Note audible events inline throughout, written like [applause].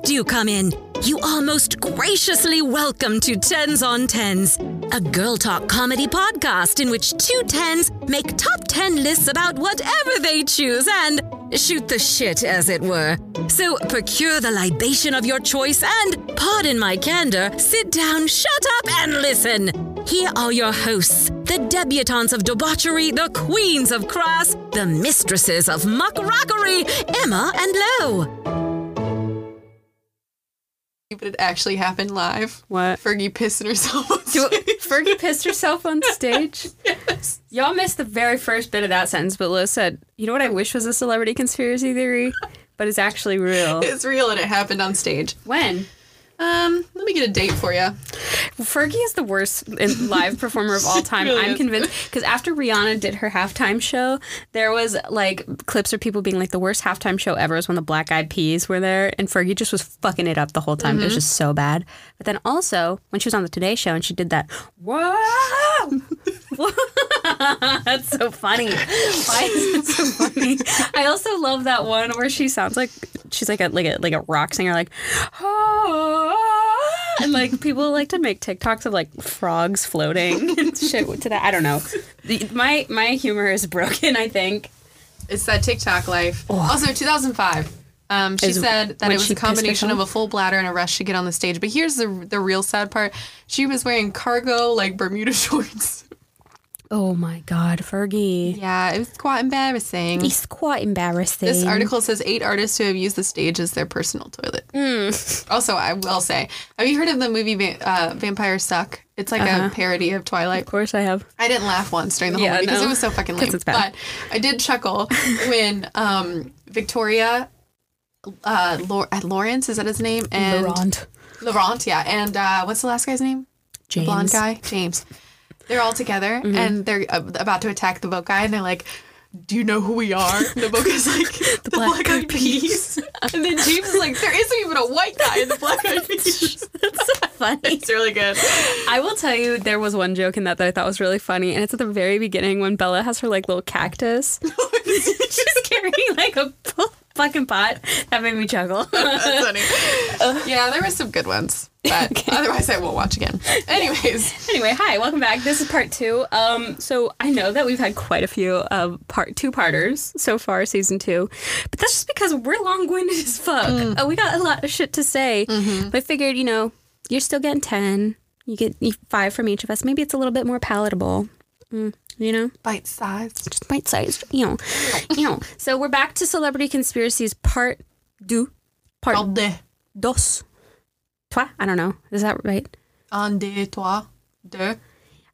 do come in. You are most graciously welcome to Tens on Tens, a girl talk comedy podcast in which two tens make top 10 lists about whatever they choose and shoot the shit, as it were. So procure the libation of your choice and, pardon my candor, sit down, shut up, and listen. Here are your hosts, the debutantes of debauchery, the queens of crass, the mistresses of muckrockery, Emma and Lo. But it actually happened live. What? Fergie pissing herself on Do- stage. Fergie pissed herself on [laughs] stage. yes. Y'all missed the very first bit of that sentence, but Liz said, "You know what I wish was a celebrity conspiracy theory, but it's actually real." It's real and it happened on stage. When? Um, let me get a date for you. Fergie is the worst live performer of all [laughs] time. really I'm is. convinced because after Rihanna did her halftime show, there was like clips of people being like, "The worst halftime show ever is when the Black Eyed Peas were there," and Fergie just was fucking it up the whole time. It was just so bad. But then also when she was on the Today Show and she did that, wow, [laughs] that's so funny. Why is it so funny? [laughs] I also love that one where she sounds like she's like a like a like a rock singer, like. oh, And like people like to make TikToks of like frogs floating [laughs] and shit to that. I don't know. My my humor is broken. I think. It's that TikTok life. Also, 2005. Um, she Is said that it was a combination of a full bladder and a rush to get on the stage. But here's the the real sad part. She was wearing cargo like Bermuda shorts. Oh my God, Fergie. Yeah, it was quite embarrassing. It's quite embarrassing. This article says eight artists who have used the stage as their personal toilet. Also, I will say, have you heard of the movie Va- uh, Vampires Suck? It's like a parody of Twilight. Of course, I have. I didn't laugh once during the whole Yeah, movie because no. it was so fucking lame. But I did chuckle [laughs] when um, Victoria uh, uh, Lawrence is that his name? And Laurent. Laurent, yeah. And uh, what's the last guy's name? The blonde guy, James. They're all together and they're uh, about to attack the boat guy, and they're like. Do you know who we are? And the boat guy's like [laughs] the, Black black eyed peas. [laughs] and then James is like, there isn't even a white guy in the black eyed [laughs] peas. That's so funny. it's really good. I will tell you, there was one joke in that that I thought was really funny, and it's at the very beginning when Bella has her like little cactus. She's carrying like a full fucking pot. That made me chuckle. [laughs] That's funny. [laughs] yeah, there were some good ones, but otherwise I won't watch again. [laughs] Anyways, Anyway, hi, welcome back. This is part two. Um, so I know that we've had quite a few uh, part two parters so far, season two, but that's just because we're long winded as fuck. Uh, we got a lot of shit to say, but I figured, you know, you're still getting ten. You get five from each of us. Maybe it's a little bit more palatable. Mm, you know, bite sized. just bite sized. You know, you know. So we're back to celebrity conspiracies part deux, part Parle de dos, trois. I don't know. Is that right? un, deux, trois, deux.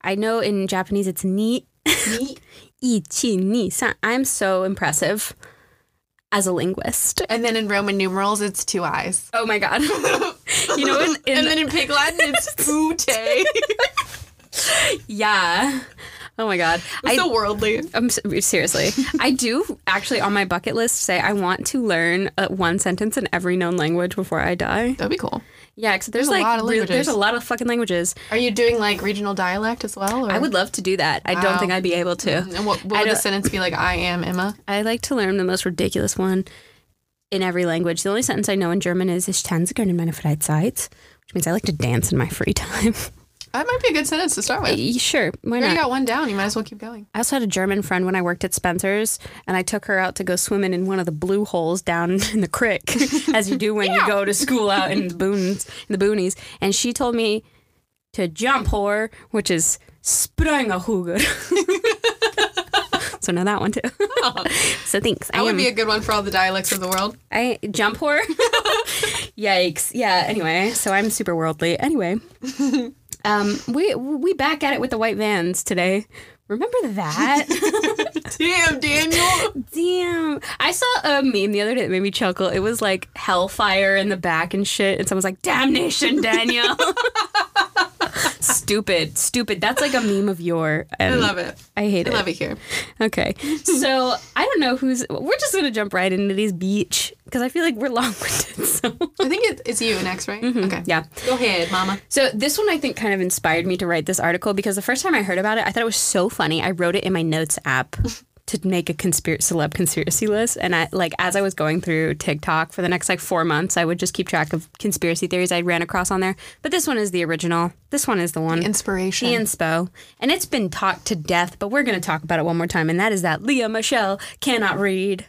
I know in Japanese it's ni. Ni. [laughs] Ichi, ni, san. I'm so impressive as a linguist. And then in Roman numerals, it's two eyes. Oh my god. [laughs] you know, in, in and then in Pig Latin, it's [laughs] fute. yeah. Oh my god. I'm so worldly. I'm seriously. I do actually on my bucket list say I want to learn uh, one sentence in every known language before I die. That'd be cool. Yeah, because there's, There's a like lot of languages. there's a lot of fucking languages. Are you doing like regional dialect as well? Or? I would love to do that. I don't think I'd be able to. And what, what would the sentence be like? I am Emma. I like to learn the most ridiculous one in every language. The only sentence I know in German is Ich tanze gerne in meiner Freizeit, which means I like to dance in my free time. [laughs] That might be a good sentence to start with. Sure, why You not? got one down. You might as well keep going. I also had a German friend when I worked at Spencer's, and I took her out to go swimming in one of the blue holes down [laughs] in the creek, [laughs] as you do when you go to school out in the boons, in the boonies. And she told me to jump whore, which is spranga hugger. [laughs] so know that one too. Oh. so thanks. That would be a good one for all the dialects of the world. I jump whore. Yikes. Yeah, anyway, so I'm super worldly. Anyway. Um we we back at it with the white vans today. Remember that? [laughs] Damn, Daniel. Damn. I saw a meme the other day that made me chuckle. It was like hellfire in the back and shit, and someone's like, Damnation, Daniel. [laughs] stupid. Stupid. That's like a meme of your I love it. I hate I it. I love it here. Okay. So I don't know who's we're just gonna jump right into these beach because I feel like we're long winded. [laughs] So I think it's you next, right? Okay. Mm-hmm. yeah. Go ahead, Mama. So this one I think kind of inspired me to write this article because the first time I heard about it, I thought it was so funny. I wrote it in my notes app [laughs] to make a conspiracy celeb conspiracy list, and I like as I was going through TikTok for the next like four months, I would just keep track of conspiracy theories I ran across on there. But this one is the original. This one is the one. Inspiration. The inspo. And it's been talked to death, but we're going to talk about it one more time. And that is that Lea Michele cannot read.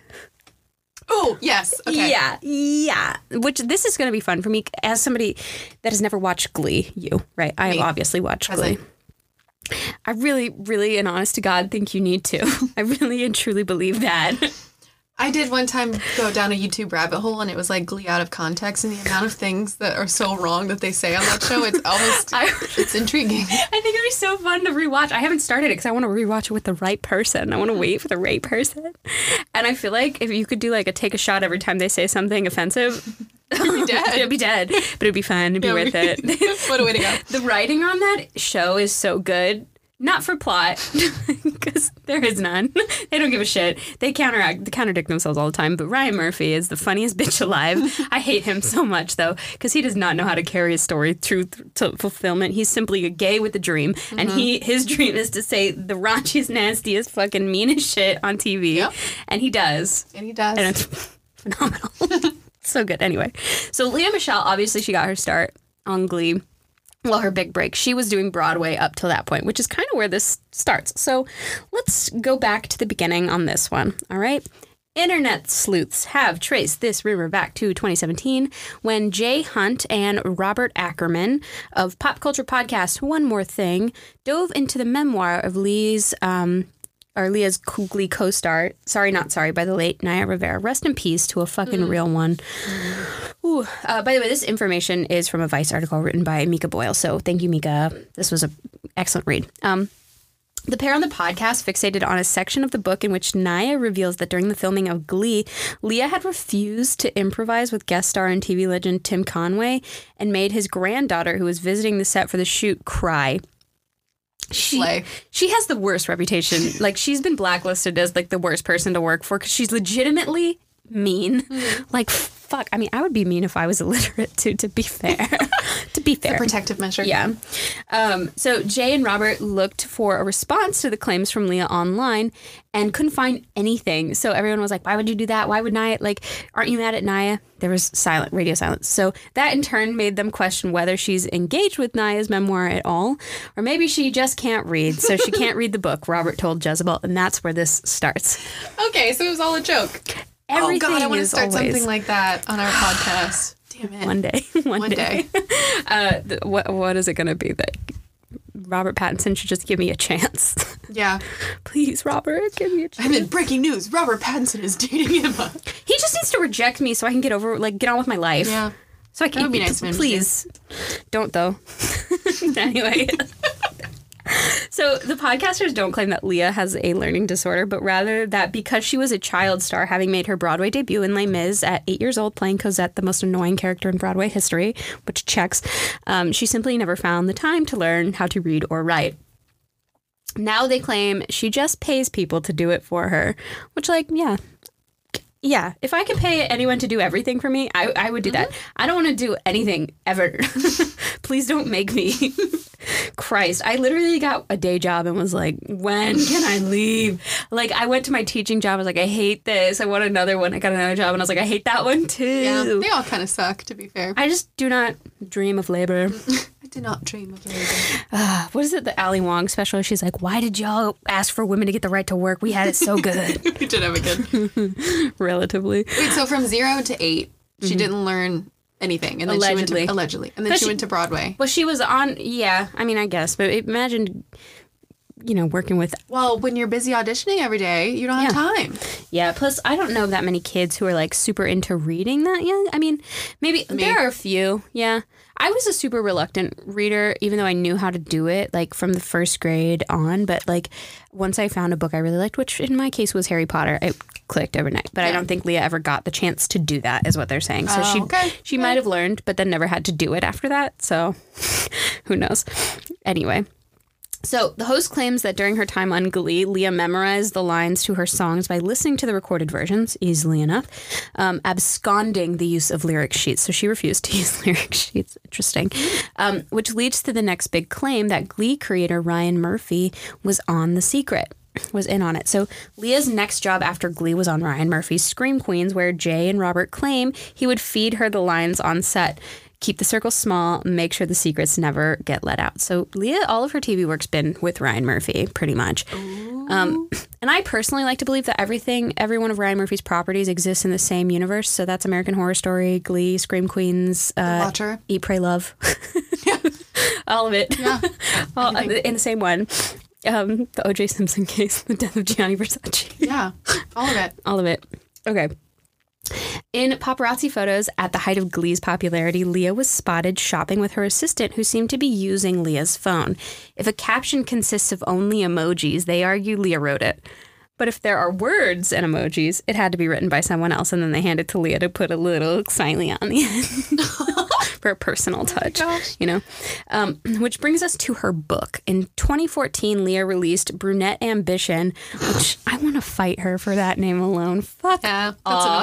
Oh, yes. Okay. Yeah, yeah. Which this is going to be fun for me as somebody that has never watched Glee. You, right? I have obviously watched Present. Glee. I really, really, and honest to God, think you need to. [laughs] I really and truly believe that. [laughs] I did one time go down a YouTube rabbit hole and it was like Glee out of context and the amount of things that are so wrong that they say on that show, it's almost, [laughs] I, it's intriguing. I think it'd be so fun to rewatch. I haven't started it because I want to rewatch it with the right person. I want to wait for the right person. And I feel like if you could do like a take a shot every time they say something offensive, [laughs] You'd be dead. it'd be dead, but it'd be fun. It'd be Yeah, worth it. [laughs] what a way to go. the writing on that show is so good. Not for plot, [laughs] because there is none. They don't give a shit. They counteract, they contradict themselves all the time. But Ryan Murphy is the funniest [laughs] bitch alive. I hate him so much though, because he does not know how to carry a story through to fulfillment. He's simply a gay with a dream, and he mm-hmm. his dream is to say the raunchiest, nastiest, fucking meanest shit on TV, Yep. and he does And he does. and it's [laughs] phenomenal. so good. Anyway, so Lea Michele, obviously, she got her start on Glee. Well, her big break. She was doing Broadway up till that point, which is kind of where this starts. So let's go back to the beginning on this one. All right. Internet sleuths have traced this rumor back to 2017 when Jay Hunt and Robert Ackerman of pop culture podcast One More Thing dove into the memoir of Lee's um, or Lea's Glee co-star. Sorry, not sorry, by the late Naya Rivera. Rest in peace to a fucking real one. Ooh, uh, by the way, this information is from a Vice article written by Mika Boyle. So thank you, Mika. This was an excellent read. Um, the pair on the podcast fixated on a section of the book in which Naya reveals that during the filming of Glee, Lea had refused to improvise with guest star and TV legend Tim Conway and made his granddaughter, who was visiting the set for the shoot, cry. She, Slay. she has the worst reputation. Like she's been blacklisted as like the worst person to work for because she's legitimately mean. Mm-hmm. Like fuck. I mean, I would be mean if I was [laughs] illiterate too. To be fair, [laughs] to be fair, Protective measure. yeah. Um, so Jay and Robert looked for a response to the claims from Lea online and couldn't find anything. So everyone was like, "Why would you do that? Why would Naya like? Aren't you mad at Naya?" There was silent radio silence. So that in turn made them question whether she's engaged with Naya's memoir at all, or maybe she just can't read, so she can't read the book. Robert told Jezebel, and that's where this starts. [laughs] Okay, so it was all a joke. Everything oh God, I want to start always something like that on our podcast. [sighs] Damn it. one day. [laughs] one, One day. [laughs] Uh, th- what what is it going to be that Robert Pattinson should just give me a chance? [laughs] Yeah. Please, Robert, give me a chance. And then breaking news: Robert Pattinson is dating Emma. He just needs to reject me so I can get over, like, get on with my life. Yeah. So I can would be nice of him to do. Please, don't though. anyway. [laughs] So the podcasters don't claim that Lea has a learning disorder, but rather that because she was a child star, having made her Broadway debut in Les Mis at eight years old, playing Cosette, the most annoying character in Broadway history, which checks, um, she simply never found the time to learn how to read or write. Now they claim she just pays people to do it for her, which, like, yeah. Yeah, if I could pay anyone to do everything for me, I, I would do that. Mm-hmm. I don't want to do anything ever. [laughs] Please don't make me. [laughs] Christ, I literally got a day job and was like, when can I leave? Like, I went to my teaching job. I was like, I hate this. I want another one. I got another job and I was like, I hate that one too. Yeah. They all kind of suck, to be fair. I just do not dream of labor. [laughs] Did not dream of labor. [sighs] Uh, what is it, the Ali Wong special? She's like, why did y'all ask for women to get the right to work? We had it so [laughs] good, we did have a good. [laughs] relatively. Wait, so from zero to 8 she didn't learn anything, and then Mm-hmm. Allegedly. she went to allegedly, and then she, she- went to Broadway. Well, she was on, yeah, I mean, I guess, but imagine, you know, working with Well, when you're busy auditioning every day, you don't have time. Yeah, plus I don't know that many kids who are like super into reading that young. I mean, maybe there are a few. Yeah. I was a super reluctant reader even though I knew how to do it like from the first grade on, but like once I found a book I really liked, which in my case was Harry Potter, it clicked overnight. But I don't think Lea ever got the chance to do that is what they're saying. So Oh, she okay. she might have learned but then never had to do it after that. So [laughs] who knows. Anyway, so the host claims that during her time on Glee, Lea memorized the lines to her songs by listening to the recorded versions easily enough, um, absconding the use of lyric sheets. So she refused to [laughs] use lyric sheets. Interesting. Um, which leads to the next big claim that Glee creator Ryan Murphy was on The Secret. was in on it. So Lea's next job after Glee was on Ryan Murphy's Scream Queens, where Jay and Robert claim he would feed her the lines on set. Keep the circle small, make sure the secrets never get let out. So Lea, all of her TV work's been with Ryan Murphy, pretty much. Um, and I personally like to believe that everything, every one of Ryan Murphy's properties exists in the same universe. So that's American Horror Story, Glee, Scream Queens, uh, Watcher. Eat, Pray, Love. [laughs] all of it. Yeah. [laughs] all, in the same one. Um, the O.J. Simpson case, [laughs] the death of Gianni Versace. Yeah. All of it. all of it. Okay. In paparazzi photos at the height of Glee's popularity, Lea was spotted shopping with her assistant who seemed to be using Lea's phone. If a caption consists of only emojis, they argue Lea wrote it. But if there are words and emojis, it had to be written by someone else, and then they hand it to Lea to put a little smiley on the end [laughs] [laughs] for a personal touch, gosh. you know? Um, [clears throat] which brings us to her book. In 2014, Lea released Brunette Ambition, which I want to fight her for that name alone. Fuck Yeah. That's off.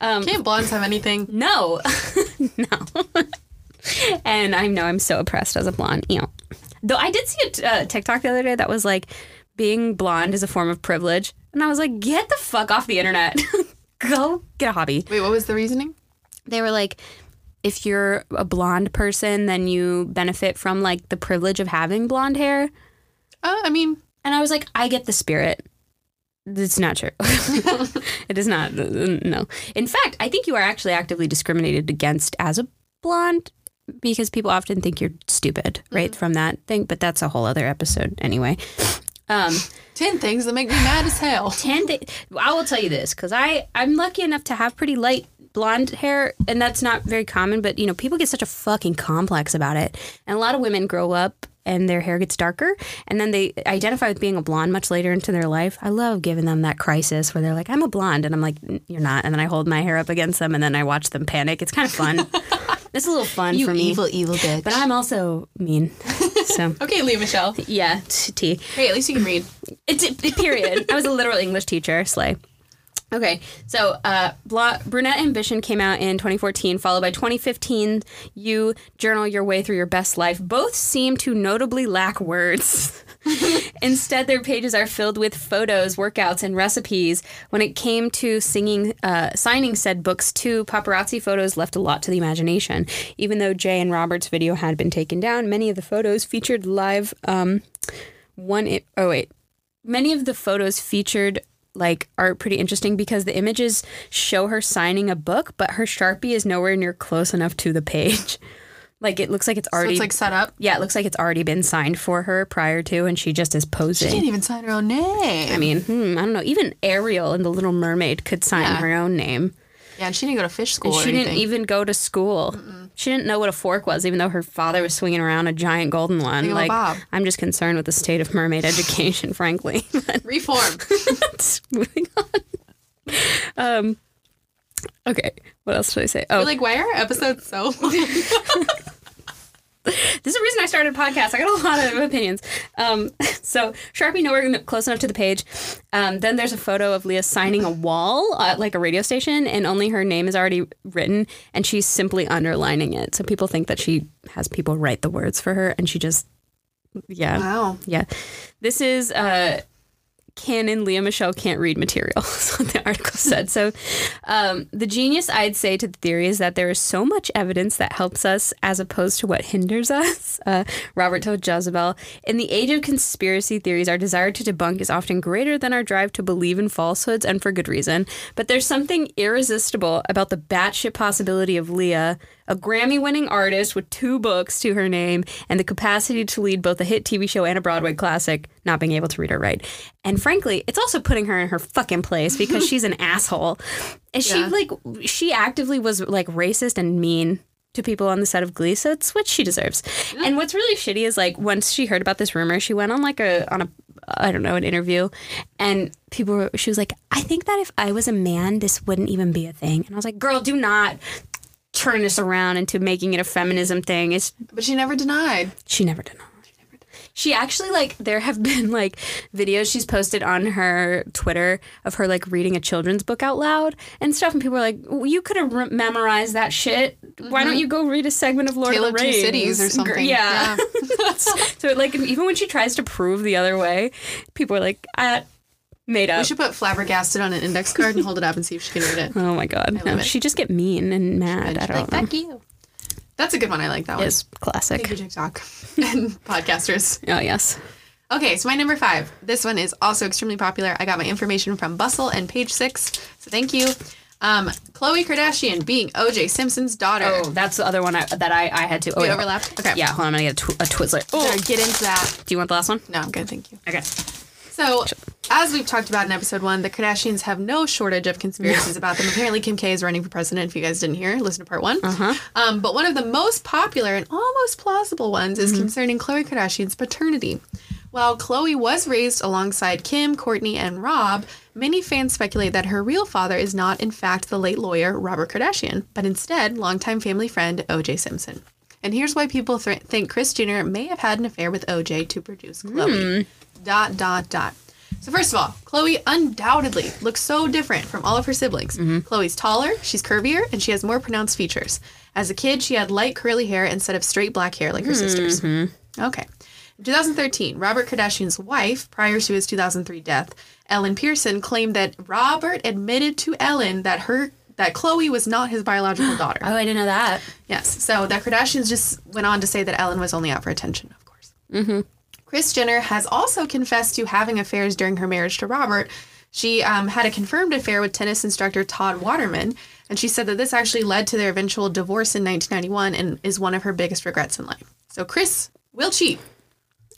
annoying. Can't blondes have anything? No, [laughs] no. and I know I'm so oppressed as a blonde. You know, though I did see a t- uh, TikTok the other day that was like, being blonde is a form of privilege, and I was like, get the fuck off the internet. [laughs] Go get a hobby. Wait, what was the reasoning? They were like, if you're a blonde person, then you benefit from like the privilege of having blonde hair. Uh, I mean, And I was like, I get the spirit. It's not true. [laughs] it is not. No. In fact, I think you are actually actively discriminated against as a blonde because people often think you're stupid, right, from that thing. But that's a whole other episode anyway. Um, 10 things that make me mad as hell. ten. Th- I will tell you this because I I'm lucky enough to have pretty light blonde hair, and that's not very common. But you know, people get such a fucking complex about it, and a lot of women grow up and their hair gets darker, and then they identify with being a blonde much later into their life. I love giving them that crisis where they're like, "I'm a blonde," and I'm like, "You're not," and then I hold my hair up against them, and then I watch them panic. It's kind of fun. [laughs] it's a little fun for me, evil evil bitch. but I'm also mean. So [laughs] okay, Lea Michele. yeah, t- T. Hey, at least you can read. It's it, period. I was a literal English teacher. Slay. Okay, so uh, Brunette Ambition came out in 2014, followed by 2015. You journal your way through your best life. Both seem to notably lack words. [laughs] Instead, their pages are filled with photos, workouts, and recipes. When it came to singing, uh, signing said books too, paparazzi photos left a lot to the imagination. Even though Jay and Robert's video had been taken down, many of the photos featured live. Um, one, i- oh wait, many of the photos featured like are pretty interesting because the images show her signing a book, but her sharpie is nowhere near close enough to the page. [laughs] Like it looks like it's So already it's like set up. yeah, it looks like it's already been signed for her prior to, and she just is posing. She didn't even sign her own name. I mean, hmm, I don't know. Even Ariel in The Little Mermaid could sign Yeah. her own name. yeah, and she didn't go to fish school And she didn't even go to school. She didn't know what a fork was, even though her father was swinging around a giant golden one. Thingamabob. Like, I'm just concerned with the state of mermaid education, [laughs] frankly. But Reform. [laughs] moving on. Um, okay, what else should I say? Oh, You're like, why are our episodes so? [laughs] [laughs] This is the reason I started a podcast. I got a lot of opinions. Um, [laughs] so Sharpie nowhere close enough to the page. Um, then there's a photo of Lea signing a wall at like a radio station, and only her name is already written, and she's simply underlining it. So people think that she has people write the words for her, and she just, yeah, wow. yeah. This is uh, canon Lea Michele can't read material. [laughs] That's what the article said. So, um, the genius I'd say to the theory is that there is so much evidence that helps us as opposed to what hinders [laughs] us. Uh, Robert told Jezebel In the age of conspiracy theories, our desire to debunk is often greater than our drive to believe in falsehoods, and for good reason. But there's something irresistible about the batshit possibility of Lea. A Grammy winning artist with two books to her name and the capacity to lead both a hit TV show and a Broadway classic, not being able to read or write. And frankly, it's also putting her in her fucking place because she's an [laughs] asshole. And she like she actively was like racist and mean to people on the set of Glee, so it's what she deserves. And what's really shitty is like once she heard about this rumor, she went on like a on a I don't know an interview, and people were she was like, I think that if I was a man, this wouldn't even be a thing. And I was like, girl, do not turn this around into making it a feminism thing. It's But she never denied. she never not. She actually like there have [laughs] been like videos she's posted on her Twitter of her like reading a children's book out loud and stuff, and people are like, well, "You could have re- memorized that shit. Why don't mm-hmm. you go read a segment of Lord Tale of the Rings Cities or something. Yeah. [laughs] so like even when she tries to prove the other way, people are like, "I made up." We should put flabbergasted on an index card and hold it up and see if she can read it. Oh my god! No, she just get mean and mad. I don't know. you. That's a good one. I like that one. It's classic. Thank you, TikTok [laughs] and podcasters. Oh yes. Okay, so my number five. This one is also extremely popular. I got my information from Bustle and Page Six, so thank you. Um, Khloe Kardashian being O.J. Simpson's daughter. Oh, that's the other one I, that I, I had to. Oh, We yeah. overlapped? Okay. Yeah, hold on. I'm gonna get a, tw- a Twizzler. Oh, get into that. do you want the last one? No, I'm good. Thank you. Okay. So, as we've talked about in episode one, the Kardashians have no shortage of conspiracies about them. Apparently, Kim K is running for president. If you guys didn't hear, listen to part one. Uh-huh. Um, but one of the most popular and almost plausible ones is concerning Khloe Kardashian's paternity. While Khloe was raised alongside Kim, Kourtney, and Rob, many fans speculate that her real father is not, in fact, the late lawyer Robert Kardashian, but instead longtime family friend O.J. Simpson. And here's why people th- think Kris Jenner may have had an affair with O.J. to produce Khloe. Dot dot dot. So first of all, Khloe undoubtedly looks so different from all of her siblings. Khloe's taller, she's curvier, and she has more pronounced features. As a kid, she had light curly hair instead of straight black hair like her sisters. Okay. In 2013, Robert Kardashian's wife, prior to his 2003 death, Ellen Pierson claimed that Robert admitted to Ellen that her that Khloe was not his biological [gasps] daughter. Oh, I didn't know that. Yes. So the Kardashians just went on to say that Ellen was only out for attention, of course. Mm-hmm. Kris Jenner has also confessed to having affairs during her marriage to Robert. She um, had a confirmed affair with tennis instructor Todd Waterman, and she said that this actually led to their eventual divorce in 1991 and is one of her biggest regrets in life. So Kris will cheat.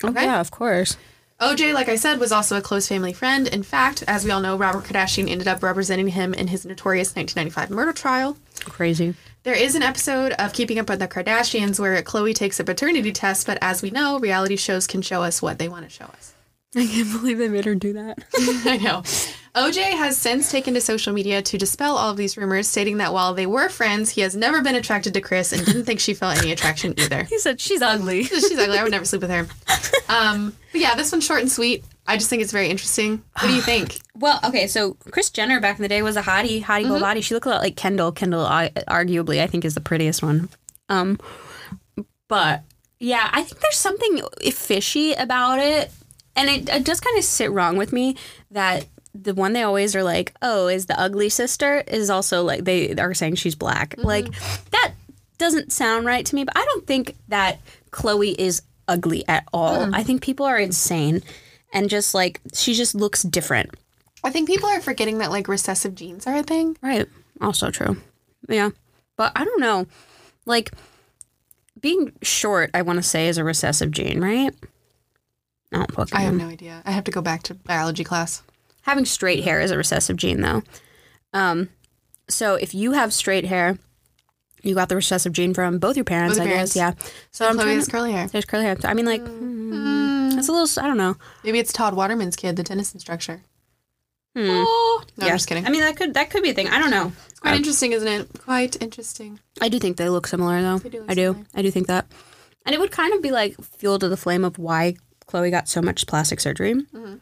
Oh, yeah, of course. OJ, like I said, was also a close family friend. In fact, as we all know, Robert Kardashian ended up representing him in his notorious 1995 murder trial. Crazy. There is an episode of Keeping Up with the Kardashians where Khloe takes a paternity test, but as we know, reality shows can show us what they want to show us. [laughs] I can't believe they made her do that. [laughs] I know. OJ has since taken to social media to dispel all of these rumors, stating that while they were friends, he has never been attracted to Kris and didn't think she felt any attraction either. [laughs] he said she's ugly. She's ugly. I would never sleep with her. Um, but yeah, this one's short and sweet. I just think it's very interesting. What do you think? [sighs] Well, okay, so Kris Jenner back in the day was a hottie, hottie gold body. She looked a lot like Kendall. Kendall, arguably, I think is the prettiest one. Um, but yeah, I think there's something fishy about it, and it, it does kind of sit wrong with me that the one they always are like, oh, is the ugly sister is also like they are saying she's black. Like that doesn't sound right to me. But I don't think that Khloe is ugly at all. I think people are insane. And just like she just looks different. I think people are forgetting that like recessive genes are a thing. Right. Also true. Yeah. But I don't know. Like being short, I want to say is a recessive gene, right? I don't fucking I have no idea. I have to go back to biology class. Having straight hair is a recessive gene though. Um so if you have straight hair, you got the recessive gene from both your parents, Both I parents. guess. Yeah. So I'm Khloe has to, curly hair. there's curly hair. I mean like mm, that's a little I don't know. Maybe it's Todd Waterman's kid, the tennis instructor. Hmm. Oh, no, I'm just kidding. I mean that could that could be a thing. I don't know. it's quite interesting, isn't it? Quite interesting. I do think they look similar though. do look I do. similar. I do think that. And it would kind of be like fuel to the flame of why Khloe got so much plastic surgery. Mm-hmm.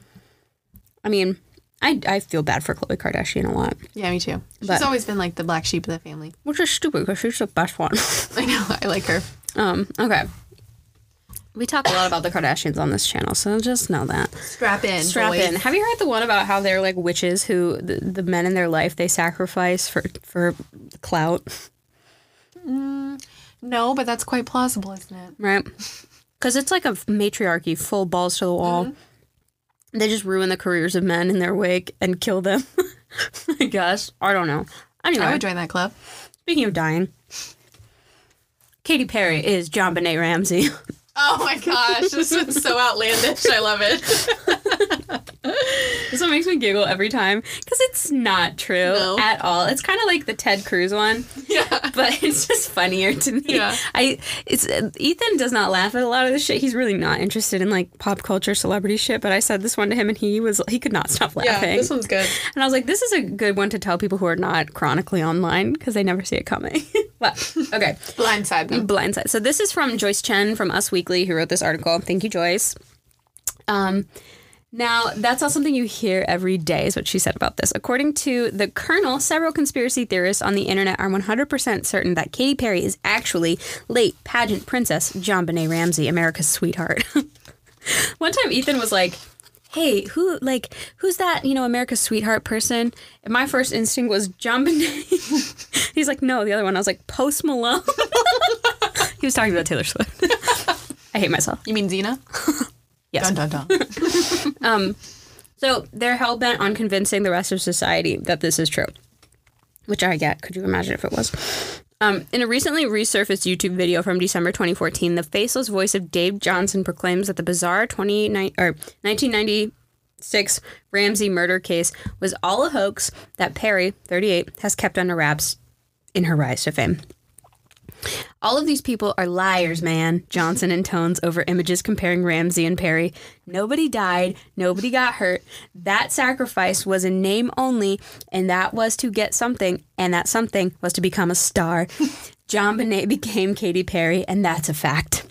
I mean, I, I feel bad for Khloe Kardashian a lot, Yeah, me too. She's But- always been like the black sheep of the family. which is stupid because she's the best one. [laughs] I know. I like her. um, okay. We talk a lot about the Kardashians on this channel, so just know that. Strap in. Strap boys. in. Have you heard the one about how they're like witches who the, the men in their life they sacrifice for for clout, No, but that's quite plausible, isn't it? right? Because it's like a matriarchy, full balls to the wall. Mm-hmm. They just ruin the careers of men in their wake and kill them. [laughs] I guess I don't know. Anyway, I would join that club. speaking of dying, Katy Perry is JonBenét Ramsey. [laughs] Oh my gosh, this is so outlandish. I love it. This one makes me giggle every time because it's not true No. at all. It's kind of like the Ted Cruz one, Yeah. but it's just funnier to me. Yeah. I it's uh, Ethan does not laugh at a lot of this shit. He's really not interested in like pop culture celebrity shit. But I said this one to him, and he was he could not stop laughing. Yeah, laughing. this one's good. and I was like, this is a good one to tell people who are not chronically online because they never see it coming. [laughs] What? Okay. [laughs] Blindside them. Blindside. So this is from Joyce Chen from Us Weekly, who wrote this article. Thank you, Joyce. Um, now, that's not something you hear every day, is what she said about this. According to the Colonel, several conspiracy theorists on the internet are 100% certain that Katy Perry is actually late pageant princess JonBenét Ramsey, America's sweetheart. [laughs] One time, Ethan was like, Hey, who like who's that? You know, America's sweetheart person. And my first instinct was John [laughs] He's like, no, the other one. I was like, Post Malone. [laughs] he was talking about Taylor Swift. [laughs] I hate myself. You mean Xena? Yes. Dun dun dun. Um, so they're hell bent on convincing the rest of society that this is true, which I get. Could you imagine if it was? Um, in a recently resurfaced YouTube video from December 2014, the faceless voice of Dave Johnson proclaims that the bizarre 29 or 1996 Ramsey murder case was all a hoax that Perry, 38, has kept under wraps in her rise to fame. All of these people are liars, man, Johnson intones over images comparing Ramsey and Perry. Nobody died, nobody got hurt. That sacrifice was in name only, and that was to get something, and that something was to become a star. [laughs] JonBenét became Katy Perry, and that's a fact.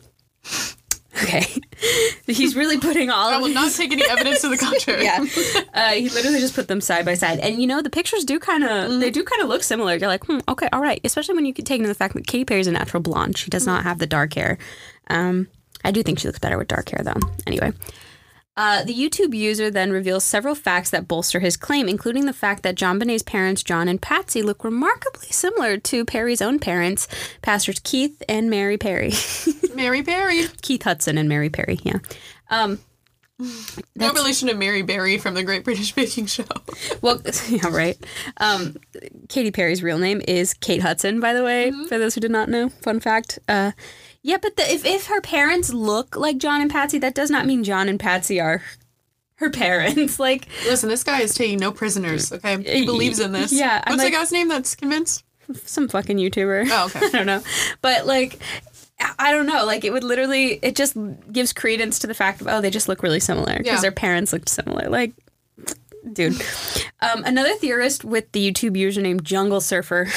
Okay. [laughs] He's really putting all I will not take any evidence to the [laughs] contrary. yeah. Uh, he literally just put them side by side, and you know the pictures do kind of they do kind of look similar. You're like, hmm, okay, all right. Especially when you can take into the fact that Katy Perry's a natural blonde. She does not have the dark hair. Um, I do think she looks better with dark hair, though. Anyway. Uh, the YouTube user then reveals several facts that bolster his claim, including the fact that JonBenét's parents, John and Patsy, look remarkably similar to Perry's own parents, pastors Keith and Mary Perry. [laughs] Mary Perry. Keith Hudson and Mary Perry, yeah. Um, No relation to Mary Berry from the Great British [laughs] Baking Show. Well, [laughs] yeah, right. Um, Katy Perry's real name is Kate Hudson, by the way, for those who did not know. Fun fact. Uh, yeah, but the, if, if her parents look like John and Patsy, that does not mean John and Patsy are her parents. [laughs] Like, Listen, this guy is taking no prisoners, okay? He believes in this. Yeah, I'm What's like- the guy's name that's convinced? some fucking YouTuber. Oh, [laughs] okay. I don't know. But, like, I- don't know. Like, it would literally, it just gives credence to the fact of, oh, they just look really similar because Yeah. their parents looked similar. Like, dude. [laughs] Um, another theorist with the YouTube username Jungle Surfer.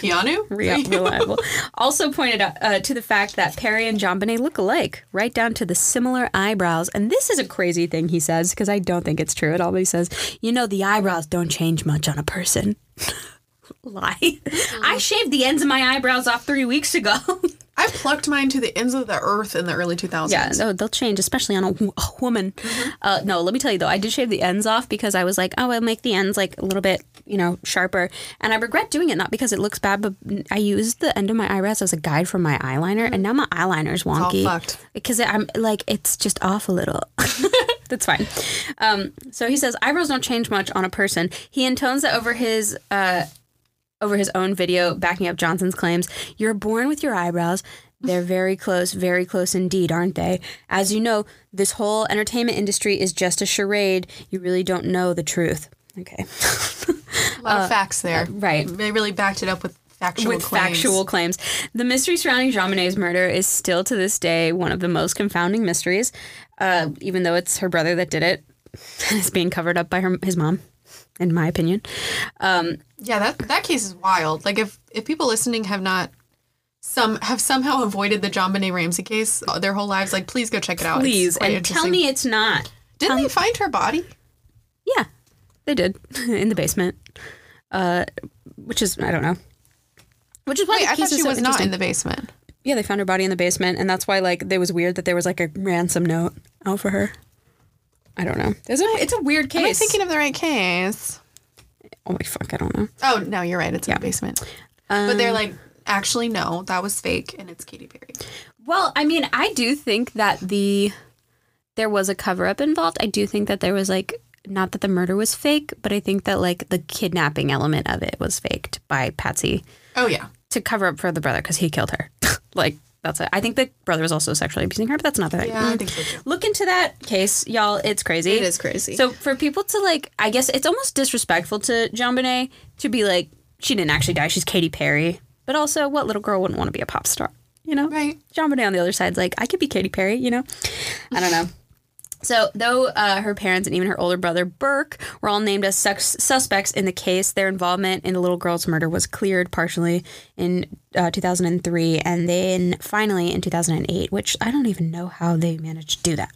Keanu? Re- reliable. also pointed out uh, to the fact that Perry and JonBenét look alike, right down to the similar eyebrows. And this is a crazy thing he says because I don't think it's true. at It always says, you know, the eyebrows don't change much on a person. [laughs] Lie. I shaved the ends of my eyebrows off three weeks ago. [laughs] I plucked mine to the ends of the earth in the early 2000s. yeah, no, they'll change, especially on a woman. Uh, no, let me tell you though, I did shave the ends off because I was like, oh, I'll make the ends like a little bit, you know, sharper. And I regret doing it, not because it looks bad, but I used the end of my eyebrows as a guide for my eyeliner, and now my eyeliner's all wonky fucked. because I'm like, it's just off a little. [laughs] That's fine. Um, so he says eyebrows don't change much on a person. He intones that over his uh, over his own video backing up Johnson's claims. You're born with your eyebrows. They're very close, very close indeed, aren't they? As you know, this whole entertainment industry is just a charade. You really don't know the truth. Okay. A lot of [laughs] facts there. Uh, right. They really backed it up with factual with claims. factual claims. The mystery surrounding JonBenét's murder is still to this day one of the most confounding mysteries, uh, even though it's her brother that did it. [laughs] It's being covered up by her, his mom, in my opinion. Yeah, that that case is wild. Like if if people listening have not some have somehow avoided the JonBenét Ramsey case uh, their whole lives, like please go check it out. Please, and tell me it's not. Didn't they find her body? Yeah, they did [laughs] in the basement, uh, which is I don't know. Which is why Wait, I thought she so was not in the basement. Yeah, they found her body in the basement, and that's why like it was weird that there was like a ransom note out for her. I don't know. There's a, it's a weird case. Am I thinking of the right case? Oh my fuck, I don't know. Oh no, you're right. It's in the basement. but Um, they're like, actually, no, that was fake, and it's Katy Perry. Well, I mean, I do think that the there was a cover up involved. I do think that there was like not that the murder was fake, but I think that like the kidnapping element of it was faked by Patsy Oh yeah, to cover up for the brother because he killed her. [laughs] like that's it. I think the brother was also sexually abusing her, but that's not the thing. yeah, I mm. think so too. Look into that case, y'all. It's crazy. It is crazy. So for people to like, I guess it's almost disrespectful to JonBenét to be like, she didn't actually die. She's Katy Perry. But also, what little girl wouldn't want to be a pop star? You know, Right. JonBenét on the other side's like, I could be Katy Perry. You know, I don't know. So, though uh, her parents and even her older brother Burke were all named as sus- suspects in the case, their involvement in the little girl's murder was cleared partially in uh, 2003 and then finally in 2008, which I don't even know how they managed to do that.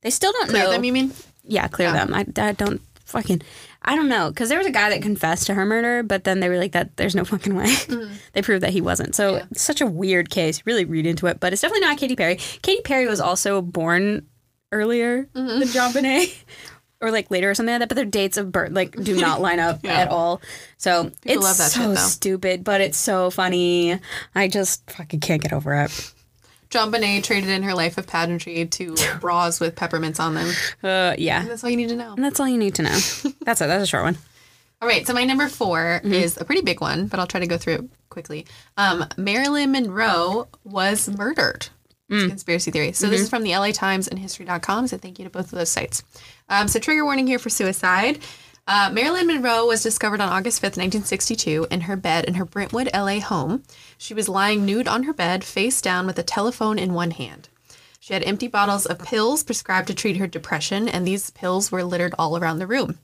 They still don't Clear know. them, you mean? yeah, clear them. I, I don't fucking. I don't know because there was a guy that confessed to her murder, but then they were like, "That there's no [laughs] fucking way." [laughs] they proved that he wasn't. So it's such a weird case. Really read into it, but it's definitely not Katy Perry. Katy Perry was also born earlier than JonBenét. [laughs] Or like later or something like that, but their dates of birth like do not line up [laughs] at all. So it's love that so shit, stupid, but it's so funny. I just fucking can't get over it. JonBenét traded in her life of pageantry to [laughs] bras with peppermints on them. Uh, yeah, That's all you need to know. and that's all you need to know. That's it. That's a short one. All right, so my number 4 Mm-hmm. is a pretty big one, but I'll try to go through it quickly. Um, Marilyn Monroe was murdered. Mm. conspiracy theory. So Mm-hmm. this is from the LA Times and History.com. So thank you to both of those sites. Um, so trigger warning here for suicide. Uh, Marilyn Monroe was discovered on August 5th, 1962, in her bed in her Brentwood, LA home. She was lying nude on her bed, face down, with a telephone in one hand. She had empty bottles of pills prescribed to treat her depression, and these pills were littered all around the room.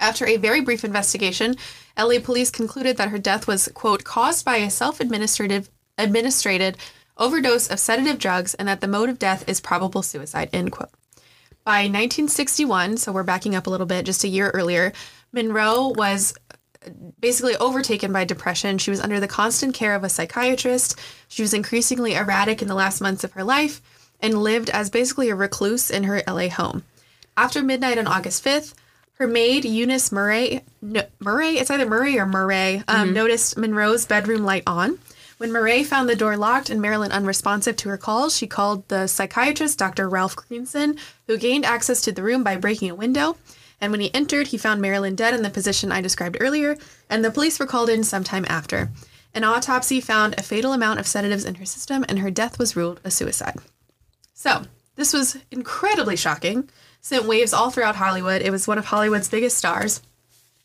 After a very brief investigation, LA police concluded that her death was, quote, caused by a self administrative administrated overdose of sedative drugs and that the mode of death is probable suicide, end quote. By 1961, so we're backing up a little bit, just a year earlier, Monroe was basically overtaken by depression. She was under the constant care of a psychiatrist. She was increasingly erratic in the last months of her life and lived as basically a recluse in her LA home. After midnight on August 5th, her maid, Eunice Murray, no, Murray, it's either Murray or Murray, um, noticed Monroe's bedroom light on. When Murray found the door locked and Marilyn unresponsive to her calls, she called the psychiatrist, Dr. Ralph Greenson, who gained access to the room by breaking a window. And when he entered, he found Marilyn dead in the position I described earlier, and the police were called in sometime after. An autopsy found a fatal amount of sedatives in her system, and her death was ruled a suicide. So, this was incredibly shocking, sent waves all throughout Hollywood. It was one of Hollywood's biggest stars,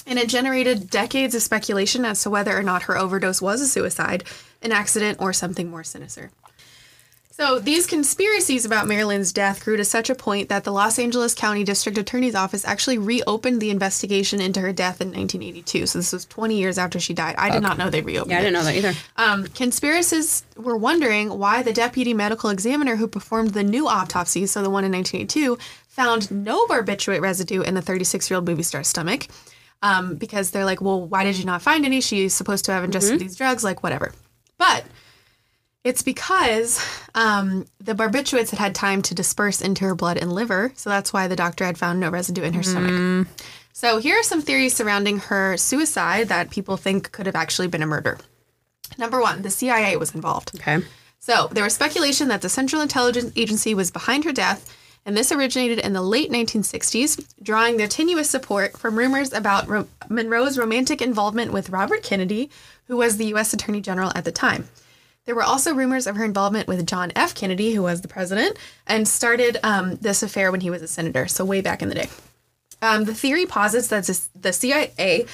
and it generated decades of speculation as to whether or not her overdose was a suicide, an accident, or something more sinister. So, these conspiracies about Marilyn's death grew to such a point that the Los Angeles County District Attorney's Office actually reopened the investigation into her death in 1982. So, this was 20 years after she died. I did not know they reopened Yeah, I didn't know that either. Um, conspiracists were wondering why the deputy medical examiner who performed the new autopsy, so the one in 1982, found no barbiturate residue in the 36 year old movie star's stomach. Um, because they're like, well, why did you not find any? She's supposed to have ingested these drugs, like whatever. But it's because um, the barbiturates had had time to disperse into her blood and liver, so that's why the doctor had found no residue in her stomach. So here are some theories surrounding her suicide that people think could have actually been a murder. Number one, the CIA was involved. Okay. So there was speculation that the Central Intelligence Agency was behind her death, and this originated in the late 1960s, drawing their tenuous support from rumors about Ro- Monroe's romantic involvement with Robert Kennedy, who was the U.S. Attorney General at the time. There were also rumors of her involvement with John F. Kennedy, who was the president, and started um, this affair when he was a senator, so way back in the day. Um, the theory posits that the CIA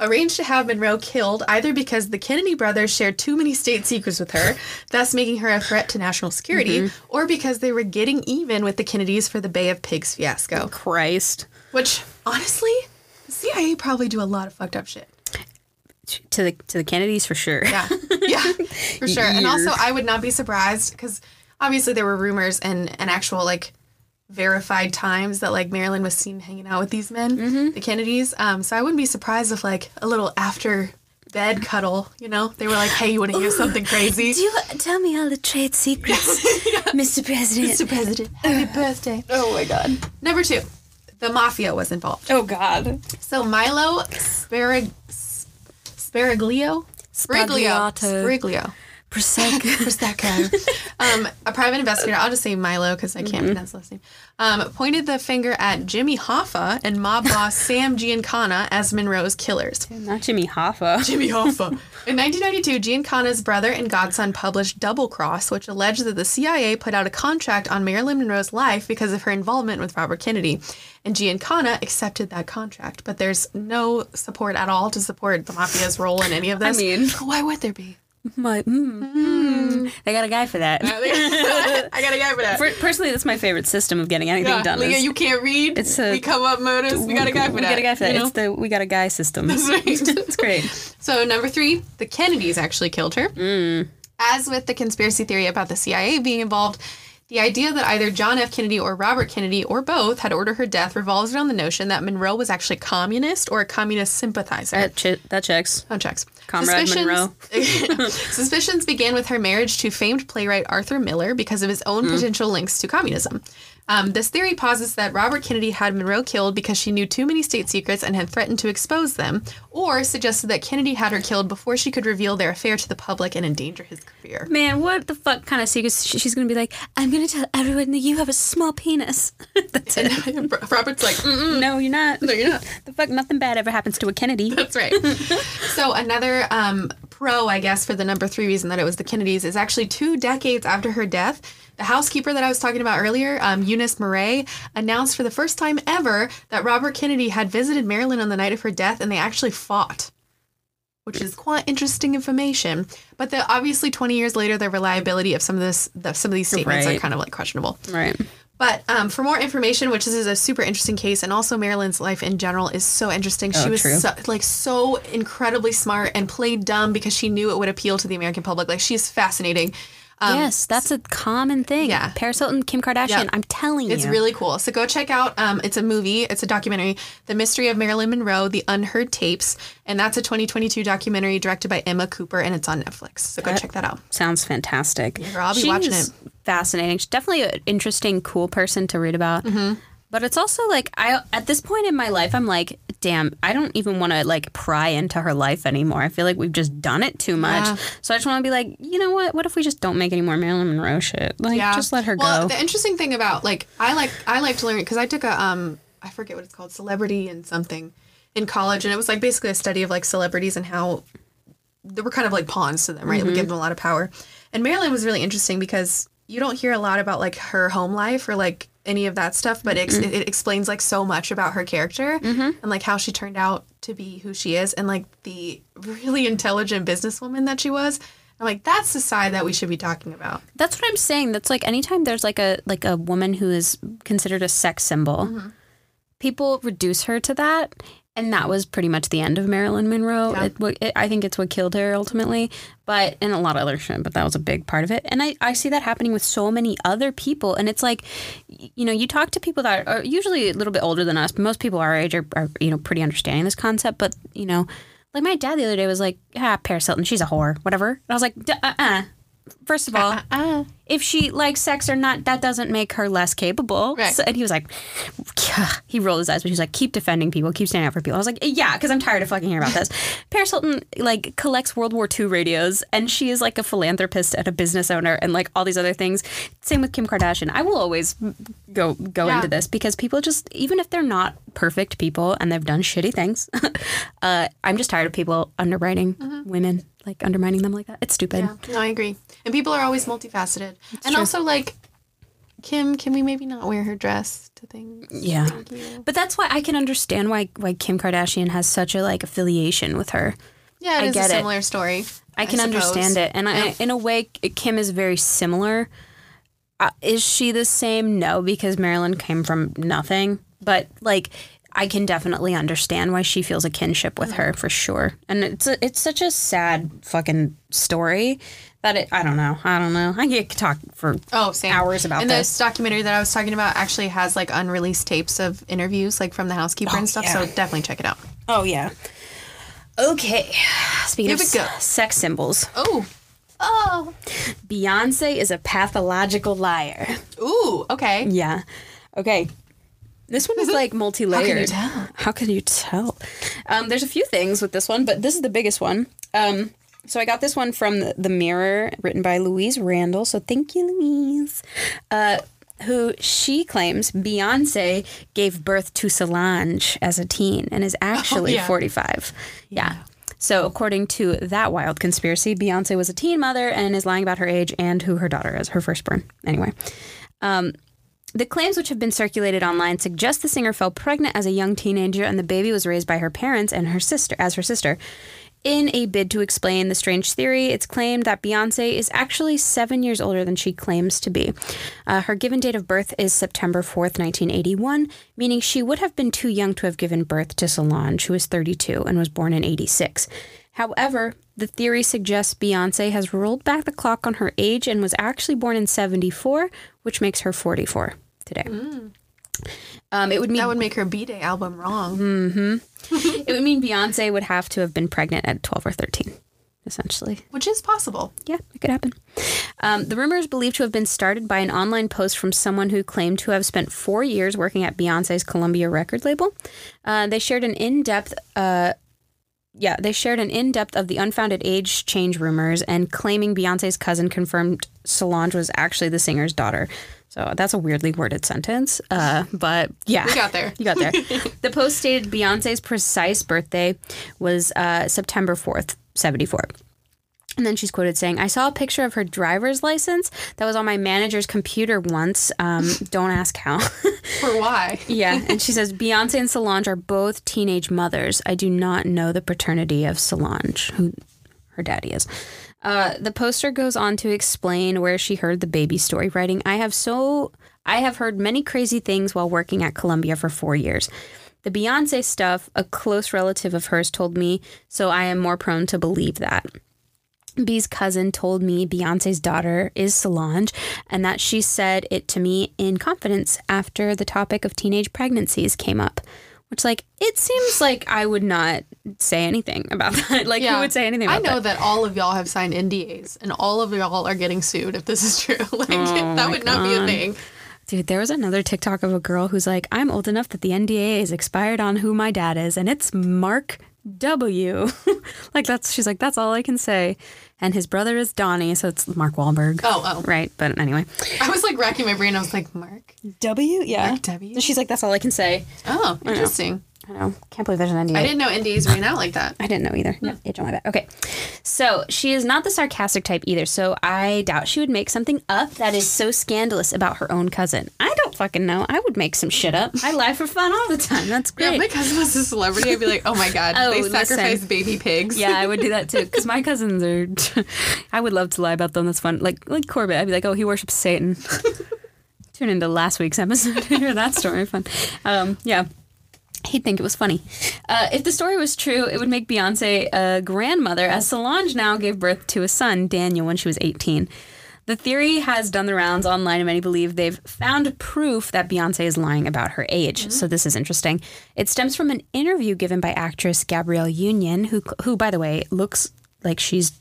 arranged to have Monroe killed either because the Kennedy brothers shared too many state secrets with her, [laughs] thus making her a threat to national security, mm-hmm. or because they were getting even with the Kennedys for the Bay of Pigs fiasco. Christ. Which, honestly, the CIA probably do a lot of fucked up shit. To the to the Kennedys for sure. Yeah, yeah, [laughs] for sure. And also, I would not be surprised because obviously there were rumors and and actual like verified times that like Marilyn was seen hanging out with these men, the Kennedys. Um, so I wouldn't be surprised if like a little after bed cuddle, you know, they were like, "Hey, you want to hear something crazy?" Do you tell me all the trade secrets, [laughs] Mr. President? Mr. President, happy birthday. Oh my god. Number two, the mafia was involved. Oh god. So Milo Sparig- Sparaglio? Spriglio. Spagliato. Prosecco. [laughs] Prosecco. um, a private investigator, I'll just say Milo because I can't pronounce the last name, um, pointed the finger at Jimmy Hoffa and mob boss [laughs] Sam Giancana as Monroe's killers. Not Jimmy Hoffa. [laughs] Jimmy Hoffa. In 1992, Giancana's brother and godson published Double Cross, which alleged that the CIA put out a contract on Marilyn Monroe's life because of her involvement with Robert Kennedy. And Giancana accepted that contract, but there's no support at all to support the mafia's role in any of this. I mean- why would there be? My, mm, mm. They got a guy for that. [laughs] I got a guy for that. For- personally, that's my favorite system of getting anything yeah, done. Lea, is- you can't read. It's a- we come up motives. We got a guy for we that. got a guy for that. you know? It's the we got a guy system. [laughs] That's right. [laughs] it's great. So number three, the Kennedys actually killed her. Mm. As with the conspiracy theory about the CIA being involved, the idea that either John F. Kennedy or Robert Kennedy or both had ordered her death revolves around the notion that Monroe was actually communist or a communist sympathizer. That ch- that checks. Oh, checks. Comrade Monroe. [laughs] Suspicions began with her marriage to famed playwright Arthur Miller because of his own Hmm. potential links to communism. Um, this theory posits that Robert Kennedy had Monroe killed because she knew too many state secrets and had threatened to expose them, or suggested that Kennedy had her killed before she could reveal their affair to the public and endanger his career. Man, what the fuck kind of secrets? She's gonna be like, I'm gonna tell everyone that you have a small penis. [laughs] That's it. [laughs] Robert's like, Mm-mm. no, you're not. no, you're not. The fuck, nothing bad ever happens to a Kennedy. [laughs] That's right. so another um, pro, I guess, for the number three reason that it was the Kennedys is actually two decades after her death. The housekeeper that I was talking about earlier, um, Eunice Murray, announced for the first time ever that Robert Kennedy had visited Marilyn on the night of her death, and they actually fought, which is quite interesting information. But the, obviously, twenty years later, the reliability of some of this, the, some of these statements are kind of like questionable. Right. But um, for more information, which this is a super interesting case, and also Marilyn's life in general is so interesting. She Oh, was so, like so incredibly smart and played dumb because she knew it would appeal to the American public. Like she's fascinating. Um, yes, that's a common thing. Yeah. Paris Hilton, Kim Kardashian. Yep. I'm telling It's you. It's really cool. So go check out. Um, it's a movie. It's a documentary, "The Mystery of Marilyn Monroe: The Unheard Tapes," and that's a 2022 documentary directed by Emma Cooper, and it's on Netflix. So go check that out. Sounds fantastic. girl, I'll be watching it. Fascinating. She's definitely an interesting, cool person to read about. Mm-hmm. But it's also like I at this point in my life, I'm like, damn, I don't even want to like pry into her life anymore. I feel like we've just done it too much. Yeah. So I just want to be like, you know what? What if we just don't make any more Marilyn Monroe shit? Like, just let her well, go. the interesting thing about like I like I like to learn because I took a um I forget what it's called celebrity and something in college and it was like basically a study of like celebrities and how they were kind of like pawns to them right we give them a lot of power and Marilyn was really interesting because you don't hear a lot about like her home life or like any of that stuff but it, ex- it explains like so much about her character and like how she turned out to be who she is and like the really [laughs] intelligent businesswoman that she was. I'm like that's the side that we should be talking about. That's what I'm saying. That's like anytime there's like a like a woman who is considered a sex symbol, Mm-hmm. people reduce her to that, and that was pretty much the end of Marilyn Monroe. Yeah. It, it, I think it's what killed her ultimately, but and a lot of other shit. But that was a big part of it, and I I see that happening with so many other people, and it's like, you know, you talk to people that are usually a little bit older than us, but most people our age are, are you know pretty understanding this concept, but you know. Like my dad the other day was like, "Ah, Paris Hilton, she's a whore, whatever." And I was like, "D- "Uh-uh." First of all, uh, if she likes sex or not, that doesn't make her less capable. Right. So, and he was like, he rolled his eyes, but he was like, keep defending people, keep standing up for people. I was like, yeah, because I'm tired of fucking hearing about this. [laughs] Paris Hilton like collects World War II radios, and she is like a philanthropist and a business owner, and like all these other things. Same with Kim Kardashian. I will always go go Yeah. into this because people just, even if they're not perfect people and they've done shitty things, [laughs] uh, I'm just tired of people underwriting women, like undermining them like that. It's stupid. Yeah, no, I agree. And people are always multifaceted. and also, like, Kim, can we maybe not wear her dress to things? Yeah. But that's why I can understand why why Kim Kardashian has such a like affiliation with her. Yeah, I it is get a it. similar story. I can understand it, and I, in a way, Kim is very similar. Uh, is she the same? No, because Marilyn came from nothing. But like, I can definitely understand why she feels a kinship with her for sure. And it's a, it's such a sad fucking story that it. I don't know. I don't know. I could talk for Oh, same. hours about and this. this documentary that I was talking about actually has like unreleased tapes of interviews, like from the housekeeper oh, and stuff. yeah. So definitely check it out. Oh yeah. Okay. Speaking Here of we go. sex symbols, Oh, oh, Beyonce is a pathological liar. ooh, okay. Yeah. Okay. This one is [laughs] like multi-layered. How can you tell? How can you tell? Um, there's a few things with this one, but this is the biggest one. Um, so I got this one from the, the Mirror, written by Louise Randall. So thank you, Louise. Uh, who she claims Beyonce gave birth to Solange as a teen and is [laughs] actually yeah. 45. Yeah. So, according to that wild conspiracy, Beyonce was a teen mother and is lying about her age and who her daughter is, her firstborn. Anyway, um, the claims which have been circulated online suggest the singer fell pregnant as a young teenager and the baby was raised by her parents and her sister as her sister. In a bid to explain the strange theory, it's claimed that Beyonce is actually seven years older than she claims to be. Uh, her given date of birth is September 4th, 1981, meaning she would have been too young to have given birth to Solange, who is 32 and was born in 86. However, the theory suggests Beyonce has rolled back the clock on her age and was actually born in 74, which makes her 44 today. Um, it would mean That would make her B Day album wrong. [laughs] it would mean Beyonce would have to have been pregnant at 12 or 13, essentially. Which is possible. Yeah, it could happen. Um, the rumor is believed to have been started by an online post from someone who claimed to have spent four years working at Beyonce's Columbia record label. Uh, they shared an in-depth. Uh, yeah, they shared an in-depth of the unfounded age change rumors and claiming Beyonce's cousin confirmed Solange was actually the singer's daughter. So that's a weirdly worded sentence, uh, but yeah, We got there. [laughs] you got there. the post stated Beyonce's precise birthday was uh, September 4th, 74. And then she's quoted saying, I saw a picture of her driver's license that was on my manager's computer once. Um, [laughs] don't ask how. [laughs] For why? yeah. And she [laughs] says, Beyonce and Solange are both teenage mothers. I do not know the paternity of Solange, who her daddy is. Uh, the poster goes on to explain where she heard the baby story, writing, I have so I have heard many crazy things while working at Columbia for four years. The Beyonce stuff, a close relative of hers told me, so I am more prone to believe that. B's cousin told me Beyonce's daughter is Solange and that she said it to me in confidence after the topic of teenage pregnancies came up. Which, like, it seems like I would not say anything about [laughs] that. Like, who would say anything I know that? that. all of y'all have signed NDAs, and all of y'all are getting sued if this is true. [laughs] like Oh that would not be a thing. Dude, there was another TikTok of a girl who's like, I'm old enough that the NDA is expired on who my dad is, and it's Mark W. [laughs] like, that's, she's like, that's all I can say. And his brother is Donnie, so it's Mark Wahlberg. Oh, oh. Right, but anyway. I was like racking my brain. I was like, Mark. W? Yeah. Mark W? She's like, that's all I can say. Oh, interesting. I know. Can't believe there's an NDA. I didn't know NDAs ran out like that. I didn't know either. Yeah, itch on my back. Okay. So she is not the sarcastic type either. So I doubt she would make something up that is so scandalous about her own cousin. I don't fucking know. I would make some shit up. I lie for fun all the time. That's Yeah, great. if my cousin was a celebrity, I'd be like, oh my god, [laughs] Oh, they sacrificed baby pigs. Yeah, I would do that too. Because my cousins are. [laughs] I would love to lie about them. That's fun. Like like Corbett, I'd be like, oh, he worships Satan. [laughs] Tune into last week's episode to hear that story. Fun. Um, yeah. He'd think it was funny. Uh, if the story was true, it would make Beyonce a grandmother, as Solange now gave birth to a son, Daniel, when she was 18. The theory has done the rounds online, and many believe they've found proof that Beyonce is lying about her age. So this is interesting. It stems from an interview given by actress Gabrielle Union, who, who by the way, looks like she's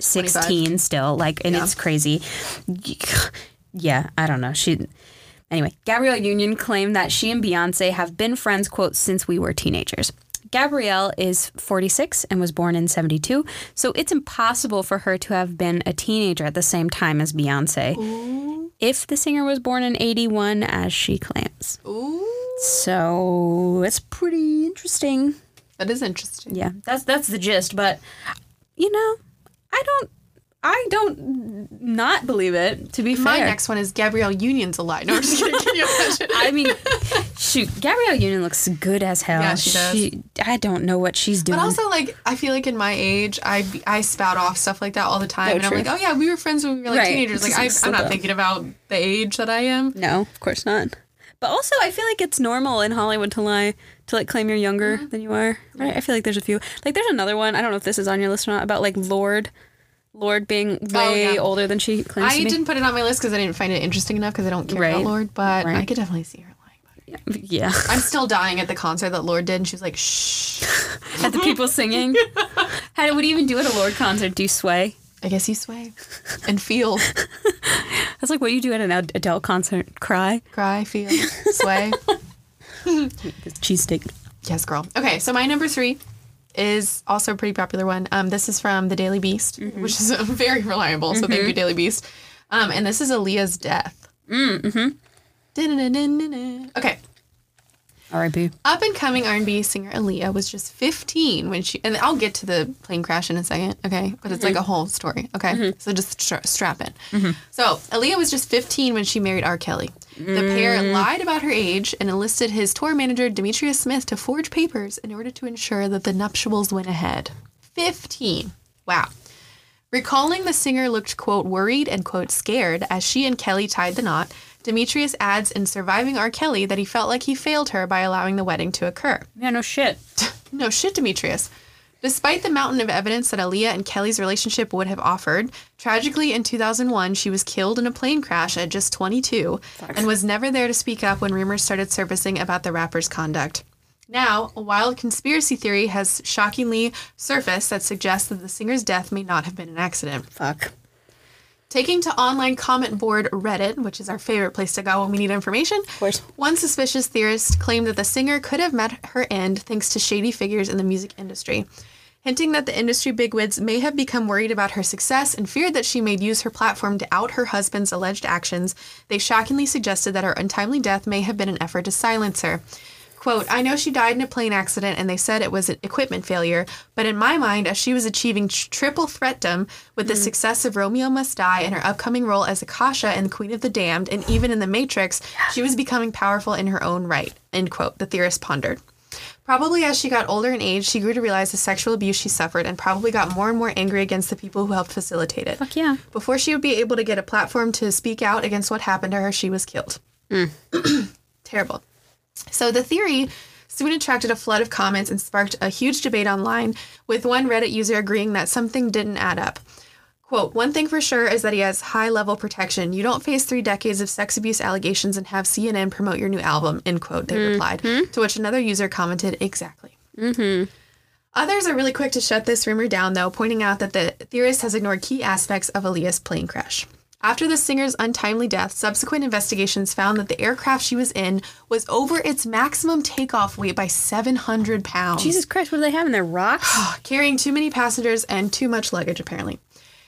16 still. Like, and it's crazy. [sighs] Yeah, I don't know. She. Anyway, Gabrielle Union claimed that she and Beyonce have been friends, quote, since we were teenagers. Gabrielle is 46 and was born in 72, so it's impossible for her to have been a teenager at the same time as Beyonce. If the singer was born in 81, as she claims. Ooh, So it's pretty interesting. that is interesting. Yeah, that's that's the gist. But you know, I don't, I don't not believe it. To be fair, My next one is Gabrielle Union's a lie. No, I'm just kidding. Can you imagine? I mean, shoot, Gabrielle Union looks good as hell. Yeah, she does. I don't know what she's doing. But also, like, I feel like in my age, I I spout off stuff like that all the time, Oh, and I'm like, oh yeah, we were friends when we were like Right. teenagers. Like, I, I'm not dumb. thinking about the age that I am. no, of course not. But also, I feel like it's normal in Hollywood to lie, to like claim you're younger Mm-hmm. than you are. Right? I feel like there's a few. Like, there's another one. I don't know if this is on your list or not about like Lorde, Lorde being way Oh, yeah. older than she claims I to be. didn't put it on my list because I didn't find it interesting enough because I don't care Right. about Lorde, but I could definitely see her lying. About it. Yeah, I'm still dying at the concert that Lorde did, and she was like, shh. [laughs] at the people singing. [laughs] How do what do you even do at a Lorde concert? Do you sway? I guess you sway and feel, [laughs] That's like what you do at an Ad- Adele concert. Cry. cry, feel, sway. Cheesesteak. Yes, girl. Okay, so my number three is also a pretty popular one. Um, this is from the Daily Beast, which is [laughs] very reliable. So thank you, Daily Beast. Um, and this is Aaliyah's death. Mm-hmm. Okay, R.I.P. up and coming R&B singer Aaliyah was just 15 when she, and I'll get to the plane crash in a second, okay? But it's like a mm-hmm. whole story, okay? Mm-hmm. So just stra- strap in. Mm-hmm. So Aaliyah was just 15 when she married R. Kelly. The pair mm. lied about her age and enlisted his tour manager Demetrius Smith to forge papers in order to ensure that the nuptials went ahead. 15. Wow. Recalling the singer looked, quote, worried and, quote, scared as she and Kelly tied the knot, Demetrius adds in Surviving R. Kelly that he felt like he failed her by allowing the wedding to occur. Yeah, no shit. [laughs] No shit, Demetrius. Despite the mountain of evidence that Aaliyah and Kelly's relationship would have offered, tragically in 2001, she was killed in a plane crash at just 22 and was never there to speak up when rumors started surfacing about the rapper's conduct. Now, a wild conspiracy theory has shockingly surfaced that suggests that the singer's death may not have been an accident. Fuck. Taking to online comment board Reddit, which is our favorite place to go when we need information, of course. one suspicious theorist claimed that the singer could have met her end thanks to shady figures in the music industry, hinting that the industry bigwigs may have become worried about her success and feared that she may use her platform to out her husband's alleged actions. They shockingly suggested that her untimely death may have been an effort to silence her. Quote, I know she died in a plane accident and they said it was an equipment failure, but in my mind, as she was achieving tr- triple threatdom with the mm. success of Romeo Must Die and her upcoming role as Akasha in the Queen of the Damned and even in The Matrix, she was becoming powerful in her own right, end quote, the theorist pondered. Probably as she got older in age, she grew to realize the sexual abuse she suffered and probably got more and more angry against the people who helped facilitate it. Fuck yeah. Before she would be able to get a platform to speak out against what happened to her, she was killed. Mm. [clears throat] Terrible. So the theory soon attracted a flood of comments and sparked a huge debate online, with one Reddit user agreeing that something didn't add up. Quote, one thing for sure is that he has high level protection. You don't face three decades of sex abuse allegations and have CNN promote your new album, end quote, they mm-hmm. replied. To which another user commented, exactly. Mm-hmm. Others are really quick to shut this rumor down, though, pointing out that the theorist has ignored key aspects of Aaliyah's plane crash. After the singer's untimely death, subsequent investigations found that the aircraft she was in was over its maximum takeoff weight by 700 pounds, Jesus Christ, what do they have in their Rocks? [sighs] carrying too many passengers and too much luggage, apparently.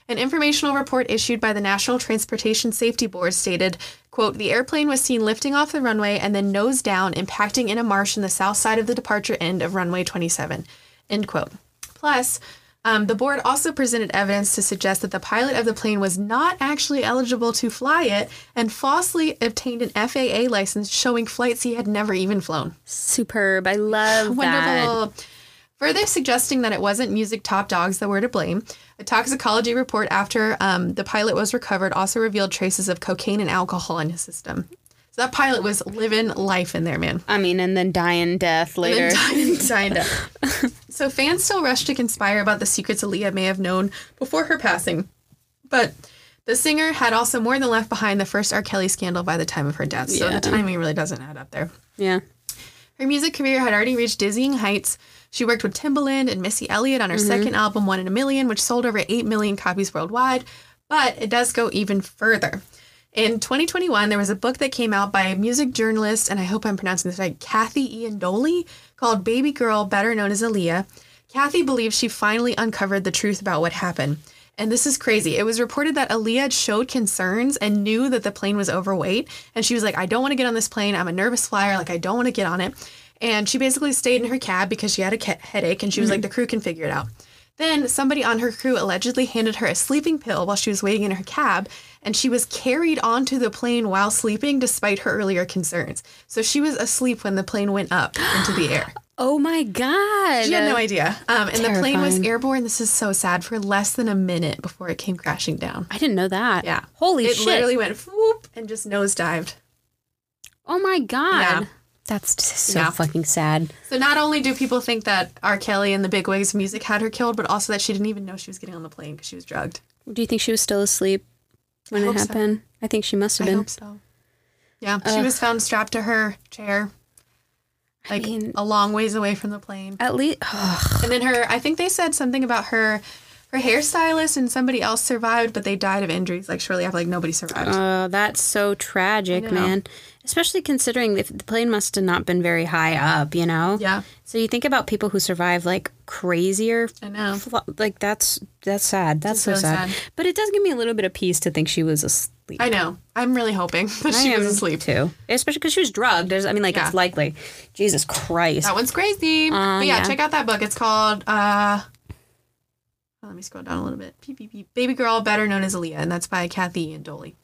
An informational report issued by the National Transportation Safety Board stated, quote, the airplane was seen lifting off the runway and then nose down, impacting in a marsh in the south side of the departure end of runway 27, end quote. Plus, um, the board also presented evidence to suggest that the pilot of the plane was not actually eligible to fly it and falsely obtained an FAA license showing flights he had never even flown. Superb. I love that. Wonderful. Further suggesting that it wasn't music top dogs that were to blame, a toxicology report after um, the pilot was recovered also revealed traces of cocaine and alcohol in his system. So that pilot was living life in there, man. I mean, and then dying death later. dying, dying [laughs] death. so fans still rush to conspire about the secrets Aaliyah may have known before her passing. But the singer had also more than left behind the first R. Kelly scandal by the time of her death. So Yeah. the timing really doesn't add up there. yeah. Her music career had already reached dizzying heights. She worked with Timbaland and Missy Elliott on her mm-hmm. second album, One in a Million, which sold over 8 million copies worldwide. But it does go even further. In 2021, there was a book that came out by a music journalist, and I hope I'm pronouncing this right, Kathy Iandoli, called Baby Girl, better known as Aaliyah. Kathy believes she finally uncovered the truth about what happened. And this is crazy. It was reported that Aaliyah showed concerns and knew that the plane was overweight. And she was like, I don't want to get on this plane. I'm a nervous flyer. Like, I don't want to get on it. And she basically stayed in her cab because she had a headache. And she was like, mm-hmm. the crew can figure it out. Then somebody on her crew allegedly handed her a sleeping pill while she was waiting in her cab, and she was carried onto the plane while sleeping despite her earlier concerns. So she was asleep when the plane went up into the air. [gasps] Oh my God. She had no idea. Um, and the plane was airborne. This is so sad for less than a minute before it came crashing down. I didn't know that. Yeah. Holy it shit. It literally went whoop and just nosedived. oh my God. Yeah. That's so Yeah. fucking sad. So not only do people think that R. Kelly and the big wigs music had her killed, but also that she didn't even know she was getting on the plane because she was drugged. Do you think she was still asleep when I it hope so. happened? I think she must have I been. hope so. Yeah, she was found strapped to her chair, like mean- a long ways away from the plane. At least. [sighs] And then her, I think they said something about her, her hairstylist and somebody else survived, but they died of injuries like shortly after. Like nobody survived. Oh, that's so tragic, man. Especially considering if the plane must have not been very high up, you know? yeah, So you think about people who survive like crazier I know. fl- like that's that's sad. That's It's so really sad. sad. But it does give me a little bit of peace to think she was asleep. I know. I'm really hoping [laughs] that I she was asleep. too, especially because she was drugged. There's, I mean, like Yeah. it's likely. Jesus Christ. That one's crazy. but yeah, Uh, yeah. check out that book. It's called. uh oh, Let me scroll down a little bit. Peep, peep, peep. Baby Girl, better known as Aaliyah, and that's by Kathy Iandoli.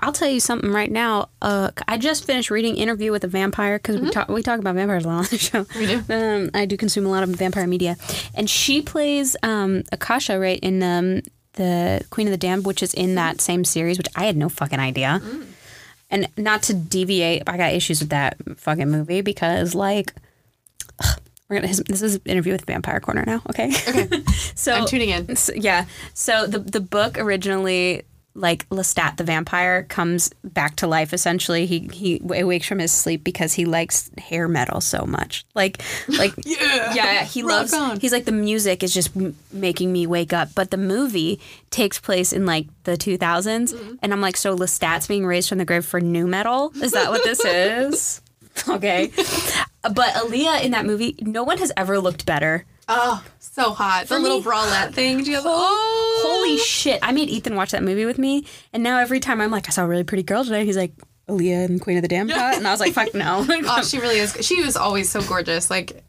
I'll tell you something right now. Uh, I just finished reading Interview with a Vampire because we talk we talk about vampires a lot on the [laughs] show. We do. Um, I do consume a lot of vampire media, and she plays um, Akasha right in um, the Queen of the Damned, which is in that same series, which I had no fucking idea. And not to deviate, I got issues with that fucking movie because like. We're gonna, this is interview with Vampire Corner now, okay? Okay. [laughs] so I'm tuning in. so, yeah. So the the book originally, like Lestat the vampire comes back to life. Essentially, he he awakes from his sleep because he likes hair metal so much. Like [laughs] like Yeah. yeah, he loves. on. He's like the music is just m- making me wake up. But the movie takes place in like the 2000s, Mm-hmm. and I'm like, so Lestat's being raised from the grave for new metal. Is that what this is? [laughs] Okay. But Aaliyah in that movie, no one has ever looked better. Oh, so hot. The For little me- bralette [sighs] thing. Do you have oh Holy shit. I made Ethan watch that movie with me. And now every time I'm like, I saw a really pretty girl today, he's like, Aaliyah and Queen of the Damn Pot. And I was like, fuck no. [laughs] Oh, she really is. She was always so gorgeous. Like,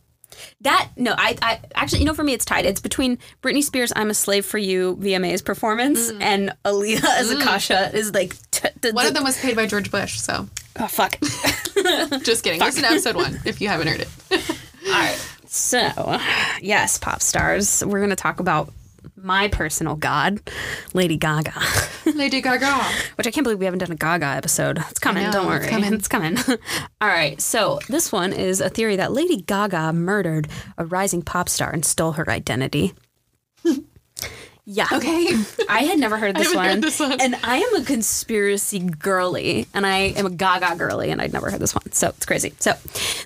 that, no, I, I actually, you know, for me, it's tied. It's between Britney Spears' I'm a Slave for You VMA's performance Mm. and Aaliyah as Akasha is like, t- the, one of them was paid by George Bush. So, oh, fuck. [laughs] just kidding. Listen to episode one if you haven't heard it. [laughs] All right. So, yes, pop stars. We're going to talk about my personal god, Lady Gaga. [laughs] Lady Gaga. Which I can't believe we haven't done a Gaga episode. It's coming. know, don't worry. it's coming. It's coming. [laughs] All right. So this one is a theory that Lady Gaga murdered a rising pop star and stole her identity. Yeah. [laughs] Okay. I had never heard [laughs] this, one. heard this one. And I am a conspiracy girly, and I am a Gaga girly, and I'd never heard this one. So it's crazy. So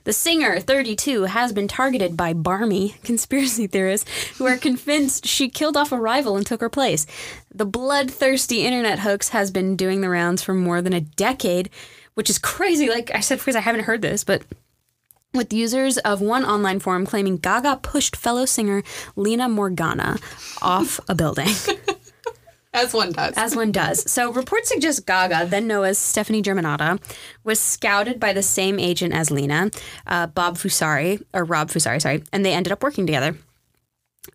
the singer, 32, has been targeted by Barmy conspiracy [laughs] theorists who are convinced she killed off a rival and took her place. The bloodthirsty internet hoax has been doing the rounds for more than a decade, which is crazy. Like I said, because I haven't heard this, but with users of one online forum claiming Gaga pushed fellow singer Lina Morgana off a building. [laughs] As one does. As one does. So reports suggest Gaga, then known as Stefani Germanotta, was scouted by the same agent as Lina, uh, Bob Fusari, or Rob Fusari, sorry, and they ended up working together.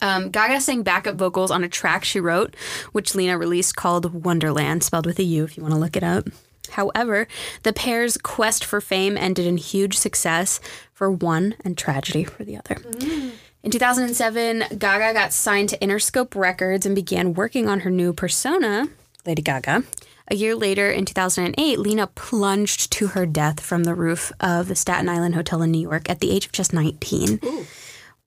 Um, Gaga sang backup vocals on a track she wrote, which Lina released called Wonderland, spelled with a U if you want to look it up. However, the pair's quest for fame ended in huge success for one and tragedy for the other. In 2007, Gaga got signed to Interscope Records and began working on her new persona, Lady Gaga. A year later, in 2008, Lina plunged to her death from the roof of the Staten Island Hotel in New York at the age of just 19.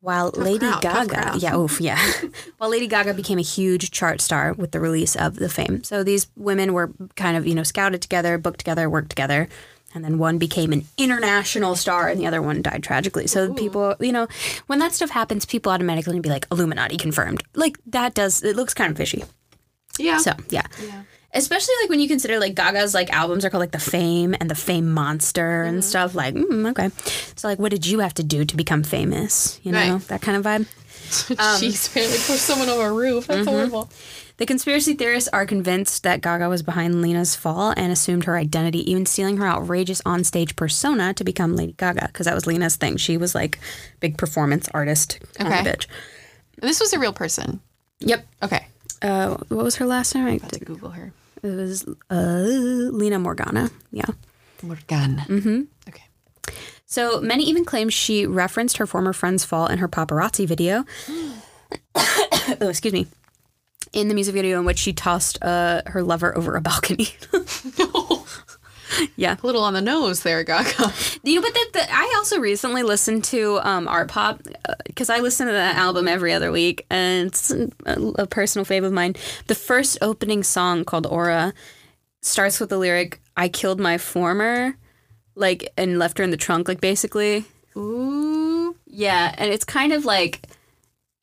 While Lady crowd, Gaga, yeah, oof, yeah. [laughs] While Lady Gaga became a huge chart star with the release of The Fame. So these women were kind of, you know, scouted together, booked together, worked together. And then one became an international star and the other one died tragically. So people, you know, when that stuff happens, people automatically be like, Illuminati confirmed. Like that does, it looks kind of fishy. yeah. So yeah. Especially like when you consider like Gaga's like albums are called like the Fame and the Fame Monster and mm-hmm. stuff. Like, mm, okay. So like, what did you have to do to become famous? You know Right. that kind of vibe. [laughs] Um, Jeez, man, we pushed someone over a roof. That's mm-hmm. horrible. The conspiracy theorists are convinced that Gaga was behind Lina's fall and assumed her identity, even stealing her outrageous onstage persona to become Lady Gaga, because that was Lina's thing. She was like big performance artist kind of bitch. This was a real person. Yep. Okay. Uh, what was her last name? I To Google her. It was uh, Lina Morgana. Yeah. Morgana. Mm-hmm. Okay. So many even claim she referenced her former friend's fall in her paparazzi video. [coughs] oh, excuse me. In the music video in which she tossed uh, her lover over a balcony. [laughs] yeah. A little on the nose there, Gaga. [laughs] You know, but that, that I also recently listened to um, Art Pop because I listen to that album every other week, and it's a, a personal fave of mine. The first opening song called Aura starts with the lyric "I killed my former," like and left her in the trunk, like basically. Ooh. Yeah, and it's kind of like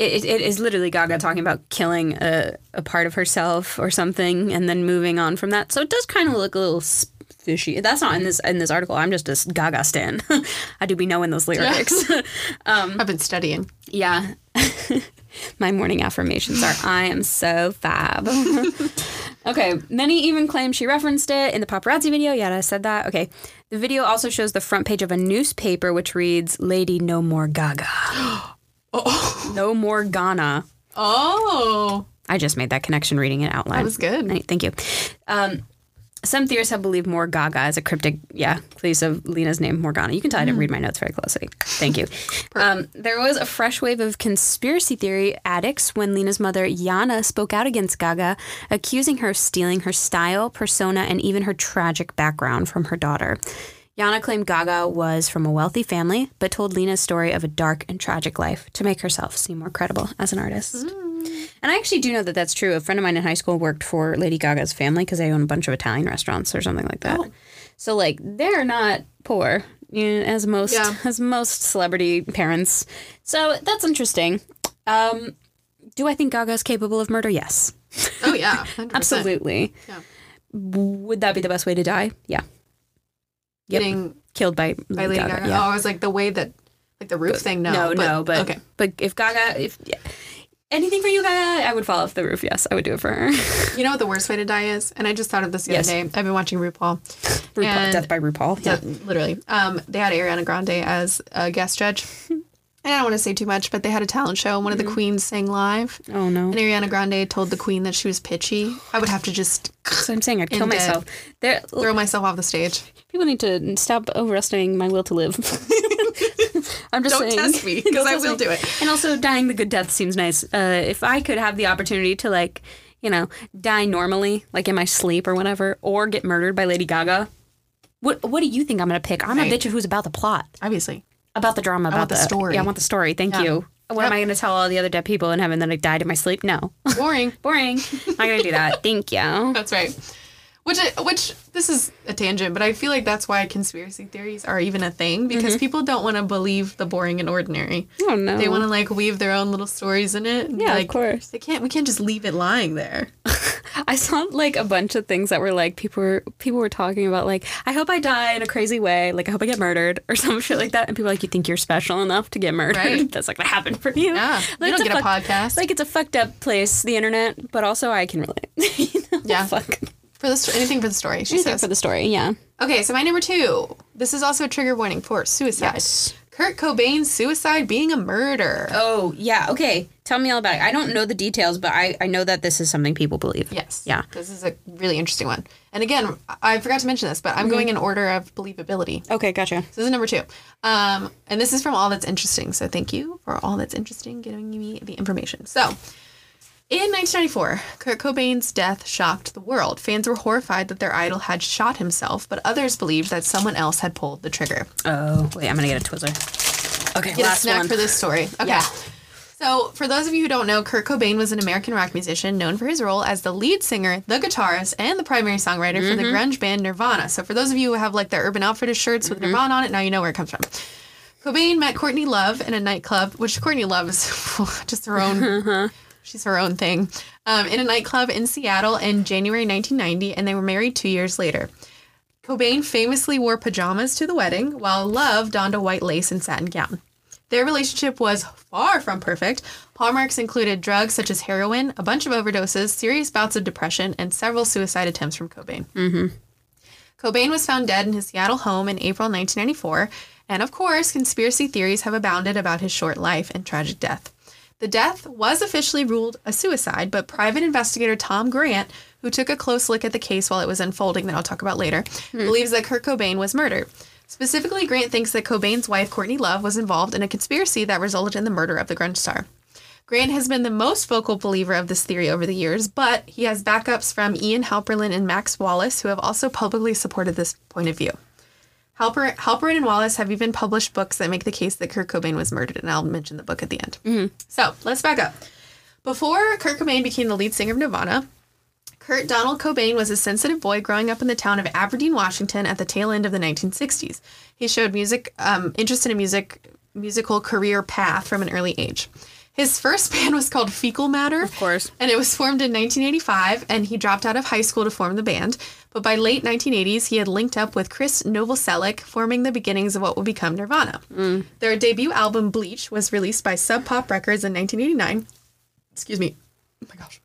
it, it is literally Gaga talking about killing a, a part of herself or something, and then moving on from that. So it does kind of look a little fishy. That's not in this in this article. I'm just a Gaga stan. [laughs] I do be knowing those lyrics. [laughs] Um, I've been studying. yeah. [laughs] My morning affirmations are I am so fab. okay. Many even claim she referenced it in the paparazzi video. Yeah, I said that. Okay. The video also shows the front page of a newspaper which reads Lady No More Gaga. [gasps] [gasps] [gasps] No more Ghana. Oh. I just made that connection reading it out loud. That was good. Thank you. Um, some theorists have believed more Gaga as a cryptic, yeah, place of Lina's name, Morgana. You can tell I didn't read my notes very closely. Thank you. Um, there was a fresh wave of conspiracy theory addicts when Lina's mother, Yana, spoke out against Gaga, accusing her of stealing her style, persona, and even her tragic background from her daughter. Yana claimed Gaga was from a wealthy family, but told Lina's story of a dark and tragic life to make herself seem more credible as an artist. And I actually do know that that's true. A friend of mine in high school worked for Lady Gaga's family because they own a bunch of Italian restaurants or something like that. So like they're not poor, you know, as most Yeah. [laughs] as most celebrity parents. So that's interesting. Um, do I think Gaga's capable of murder? Yes, Oh yeah, [laughs] absolutely. Yeah. Would that be the best way to die? Yeah, Getting killed by, by Lady Gaga. Yeah. Oh, I was like the way that, like the roof thing. No, no, but, no, but okay. but if Gaga, if yeah, anything for you, Gaga, I would fall off the roof. Yes, I would do it for her. [laughs] You know what the worst way to die is? And I just thought of this the Yes. other day. I've been watching RuPaul. RuPaul, Death by RuPaul. Yeah. Yeah, literally. Um, they had Ariana Grande as a guest judge. [laughs] And I don't want to say too much, but they had a talent show and one of the queens sang live. Oh no. And Ariana Grande told the queen that she was pitchy. I would have to just So I'm saying I'd kill myself. There, throw myself off the stage. People need to stop overestimating my will to live. [laughs] I'm just Don't saying. test me, 'cause Don't I will me. do it. And also, dying the good death seems nice. Uh, if I could have the opportunity to like, you know, die normally, like in my sleep or whatever, or get murdered by Lady Gaga, what what do you think I'm gonna pick? I'm Right. a bitch who's about the plot, Obviously. about the drama, about want the story. Yeah, I want the story. Thank Yeah. you. What am I gonna tell all the other dead people in heaven that I died in my sleep? No, [laughs] Boring. boring. Not gonna do that. Thank you. [laughs] That's right. Which, which this is a tangent, but I feel like that's why conspiracy theories are even a thing because mm-hmm. people don't want to believe the boring and ordinary. Oh no. They want to like weave their own little stories in it. Yeah, of like, course. They can't. We can't just leave it lying there. [laughs] I saw like a bunch of things that were like people were people were talking about like I hope I die in a crazy way like I hope I get murdered or [laughs] some shit like that and people like you think you're special enough to get murdered Right. [laughs] that's not gonna happen for you Yeah. Like, you don't get a podcast. like it's a fucked up place the internet but also I can relate you know? Yeah. fuck for the sto- anything for the story. She anything says. for the story yeah Okay, so my number two. This is also a trigger warning for suicide. Yes. Kurt Cobain's suicide being a murder. oh yeah okay tell me all about it I don't know the details but I I know that this is something people believe Yes. yeah This is a really interesting one. And again, I forgot to mention this, but I'm going in order of believability. okay gotcha So this is number two. Um, and this is from All That's Interesting. So thank you for All That's Interesting giving me the information. So in 1994, Kurt Cobain's death shocked the world. Fans were horrified that their idol had shot himself, but others believed that someone else had pulled the trigger. oh wait I'm gonna get a Twizzler okay Get last a snack one for this story. [laughs] Okay. Yeah. So, for those of you who don't know, Kurt Cobain was an American rock musician known for his role as the lead singer, the guitarist, and the primary songwriter for the Mm-hmm. grunge band Nirvana. So, for those of you who have like the Urban Outfitters shirts with Mm-hmm. Nirvana on it, now you know where it comes from. Cobain met Courtney Love in a nightclub, which Courtney Love is [laughs] just her own. [laughs] She's her own thing. Um, in a nightclub in Seattle in January 1990, and they were married two years later. Cobain famously wore pajamas to the wedding, while Love donned a white lace and satin gown. Their relationship was far from perfect. Hallmarks included drugs such as heroin, a bunch of overdoses, serious bouts of depression, and several suicide attempts from Cobain. Cobain was found dead in his Seattle home in April 1994, and of course, conspiracy theories have abounded about his short life and tragic death. The death was officially ruled a suicide, but private investigator Tom Grant, who took a close look at the case while it was unfolding, that I'll talk about later, hmm. believes that Kurt Cobain was murdered. Specifically, Grant thinks that Cobain's wife, Courtney Love, was involved in a conspiracy that resulted in the murder of the grunge star. Grant has been the most vocal believer of this theory over the years, but he has backups from Ian Halperin and Max Wallace, who have also publicly supported this point of view. Halper, Halperin and Wallace have even published books that make the case that Kurt Cobain was murdered, and I'll mention the book at the end. So let's back up. Before Kurt Cobain became the lead singer of Nirvana, Kurt Donald Cobain was a sensitive boy growing up in the town of Aberdeen, Washington, at the tail end of the 1960s. He showed music um, interest in a music musical career path from an early age. His first [laughs] band was called Fecal Matter, of course. and it was formed in 1985. And he dropped out of high school to form the band. But by late 1980s, he had linked up with Chris Novoselic, forming the beginnings of what would become Nirvana. Their debut album Bleach was released by Sub Pop Records in 1989. Excuse me. Oh my gosh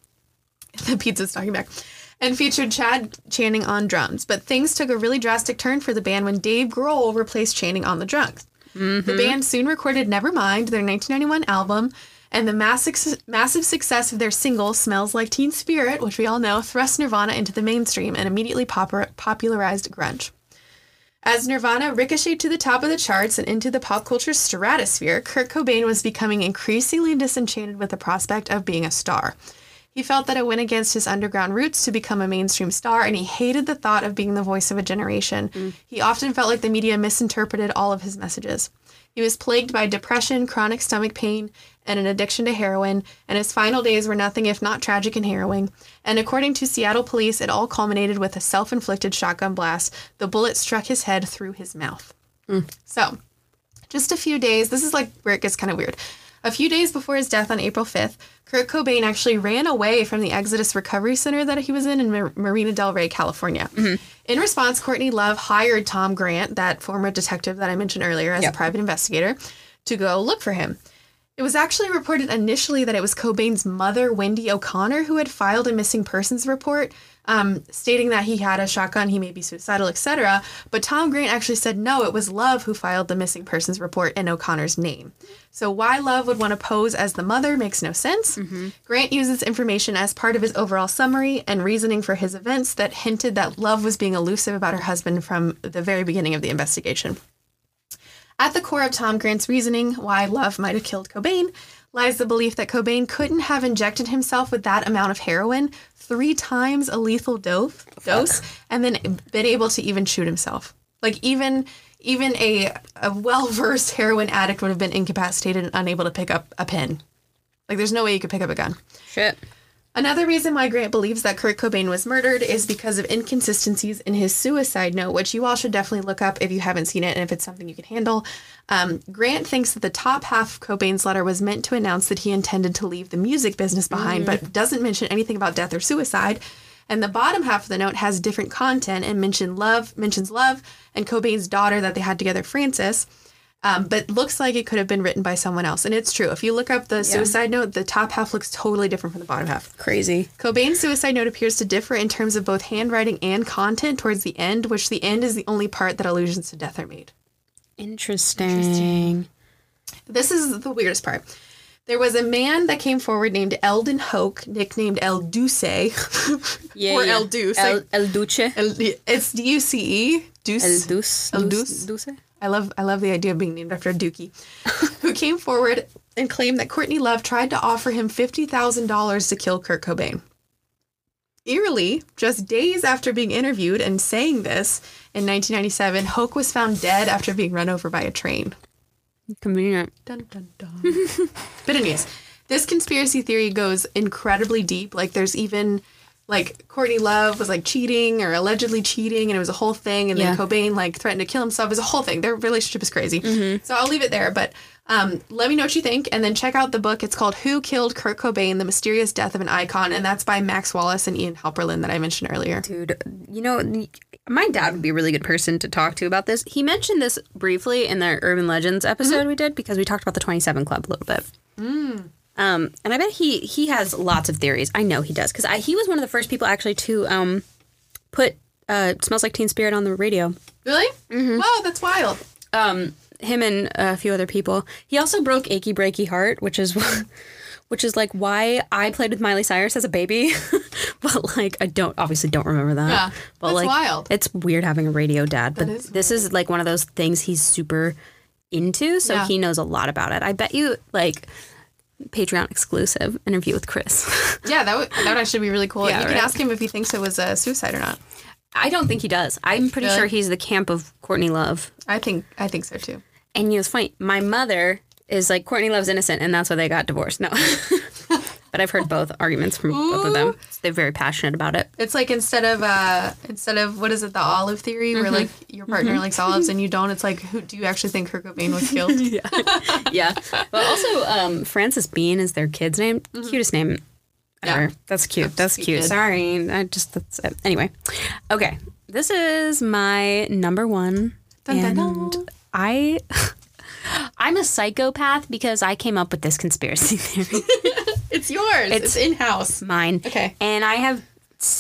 [laughs] the pizza's talking back, and featured Chad Channing on drums. But things took a really drastic turn for the band when Dave Grohl replaced Channing on the drums. The mm-hmm. band soon recorded Nevermind, their 1991 album, And the massive, massive success of their single, Smells Like Teen Spirit, which we all know, thrust Nirvana into the mainstream and immediately popularized grunge. As Nirvana ricocheted to the top of the charts and into the pop culture stratosphere, Kurt Cobain was becoming increasingly disenchanted with the prospect of being a star. He felt that it went against his underground roots to become a mainstream star, and he hated the thought of being the voice of a generation. Mm. He often felt like the media misinterpreted all of his messages. He was plagued by depression, chronic stomach pain, and an addiction to heroin, and his final days were nothing if not tragic and harrowing. And according to Seattle police, it all culminated with a self inflicted shotgun blast. The bullet struck his head through his mouth. So, just a few days, this is like where it gets kind of weird. A few days before his death on April 5th, Kurt Cobain actually ran away from the Exodus Recovery Center that he was in in Mar- Marina Del Rey, California. Mm-hmm. In response, Courtney Love hired Tom Grant, that former detective that I mentioned earlier, as a private investigator, to go look for him. It was actually reported initially that it was Cobain's mother, Wendy O'Connor, who had filed a missing persons report, um, stating that he had a shotgun, he may be suicidal, etc. But Tom Grant actually said no, it was Love who filed the missing persons report in O'Connor's name. So why Love would want to pose as the mother makes no sense. Grant uses information as part of his overall summary and reasoning for his events that hinted that Love was being elusive about her husband from the very beginning of the investigation. At the core of Tom Grant's reasoning why Love might have killed Cobain lies the belief that Cobain couldn't have injected himself with that amount of heroin three times a lethal dose, dose and then been able to even shoot himself. Like even even a, a well-versed heroin addict would have been incapacitated and unable to pick up a pen. Like there's no way you could pick up a gun. Shit. Another reason why Grant believes that Kurt Cobain was murdered is because of inconsistencies in his suicide note, which you all should definitely look up if you haven't seen it and if it's something you can handle. Um, Grant thinks that the top half of Cobain's letter was meant to announce that he intended to leave the music business behind, but doesn't mention anything about death or suicide. And the bottom half of the note has different content and mention love, mentions love, and Cobain's daughter that they had together, Frances. Um, but looks like it could have been written by someone else. And it's true. If you look up the suicide note, the top half looks totally different from the bottom half. Crazy. Cobain's suicide note appears to differ in terms of both handwriting and content towards the end, which the end is the only part that allusions to death are made. Interesting. This is the weirdest part. There was a man that came forward named Eldon Hoke, nicknamed El Duce, [laughs] Yeah. or yeah. El Duce. El, El Duce. El- it's D U C E. Deuce. El Deuce. El Deuce. Deuce. I love I love the idea of being named after a dookie, [laughs] who came forward and claimed that Courtney Love tried to offer him fifty thousand dollars to kill Kurt Cobain. Eerily, just days after being interviewed and saying this in 1997, Hoke was found dead after being run over by a train. Convenient. Dun, dun, dun. [laughs] but anyways, this conspiracy theory goes incredibly deep. Like there's even like Courtney Love was like cheating or allegedly cheating, and it was a whole thing. And then Cobain like threatened to kill himself. It was a whole thing. Their relationship is crazy. Mm-hmm. So I'll leave it there. But um, let me know what you think, and then check out the book. It's called "Who Killed Kurt Cobain: The Mysterious Death of an Icon," and that's by Max Wallace and Ian Halperin that I mentioned earlier. Dude, you know, my dad would be a really good person to talk to about this. He mentioned this briefly in the Urban Legends episode mm-hmm. we did because we talked about the 27 Club a little bit. Mm. Um, and I bet he he has lots of theories. I know he does because he was one of the first people actually to um, put uh, "Smells Like Teen Spirit" on the radio. Really? Wow, that's wild. Um, him and a few other people. He also broke "Achy Breaky Heart," which is [laughs] which is like why I played with Miley Cyrus as a baby, [laughs] but like I don't obviously don't remember that. Yeah, but that's like wild. it's weird having a radio dad. But is this is like one of those things he's super into, so Yeah. he knows a lot about it. I bet you like Patreon exclusive interview with Chris. [laughs] Yeah, that would that would actually be really cool. Yeah, you can ask him if he thinks it was a suicide or not. I don't think he does. I'm pretty Really? sure he's the camp of Courtney Love. I think I think so too. And you know, it's funny. My mother is like Courtney Love's innocent, and that's why they got divorced. No, [laughs] but I've heard both arguments from both of them. They're very passionate about it. It's like instead of uh instead of what is it the olive theory where like your partner likes olives and you don't. It's like who do you actually think Kurt Cobain was [laughs] killed? Yeah, yeah. but also um, Frances Bean is their kid's name. Cutest name ever. Yeah. That's cute. That's sweet cute. Sorry, I just that's it. Anyway, okay. This is my number one, Dun, dun, and dun. I. [laughs] I'm a psychopath because I came up with this conspiracy [laughs] theory. It's yours. It's, in house. mine. Okay. And I have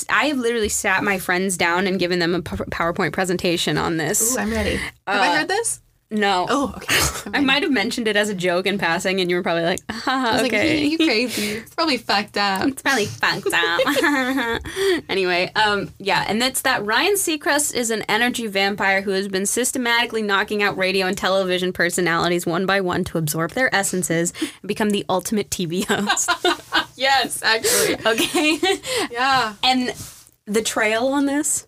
I have literally sat my friends down and given them a PowerPoint presentation on this. Ooh, I'm ready. Have I uh, heard this? No. Oh, okay. [laughs] I might have mentioned it as a joke in passing, and you were probably like, was okay. like, you crazy. [laughs] It's probably fucked up. It's probably fucked up. [laughs] anyway, um, yeah, and that's that Ryan Seacrest is an energy vampire who has been systematically knocking out radio and television personalities one by one to absorb their essences and become the ultimate TV host. Yes, actually. okay? Yeah. and the trail on this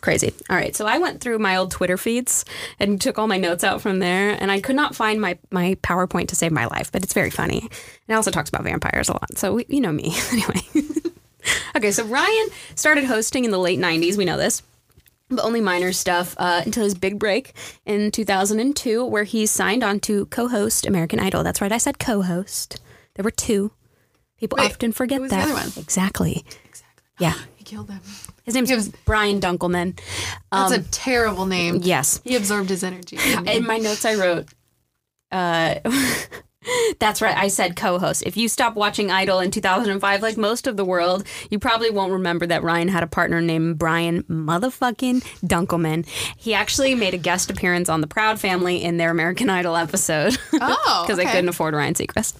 crazy. All right so i went through my old twitter feeds and took all my notes out from there and i could not find my my powerpoint to save my life but it's very funny. And it also talks about vampires a lot so we, you know me. [laughs] Anyway. [laughs] Okay so ryan started hosting in the late 90s we know this but only minor stuff uh, until his big break in 2002 where he signed on to co-host american idol. That's right i said co-host. There were two. People Wait, often forget who was the that. exactly. Exactly. yeah. [gasps] He killed them. His name's He was- Brian Dunkleman. That's Um, a terrible name. yes. He absorbed his energy. In my notes, I wrote, uh, [laughs] that's right. I said co host. If you stop watching Idol in 2005, like most of the world, you probably won't remember that Ryan had a partner named Brian motherfucking Dunkleman. He actually made a guest appearance on The Proud Family in their American Idol episode. [laughs] Oh, [laughs] because they okay. couldn't afford Ryan Seacrest.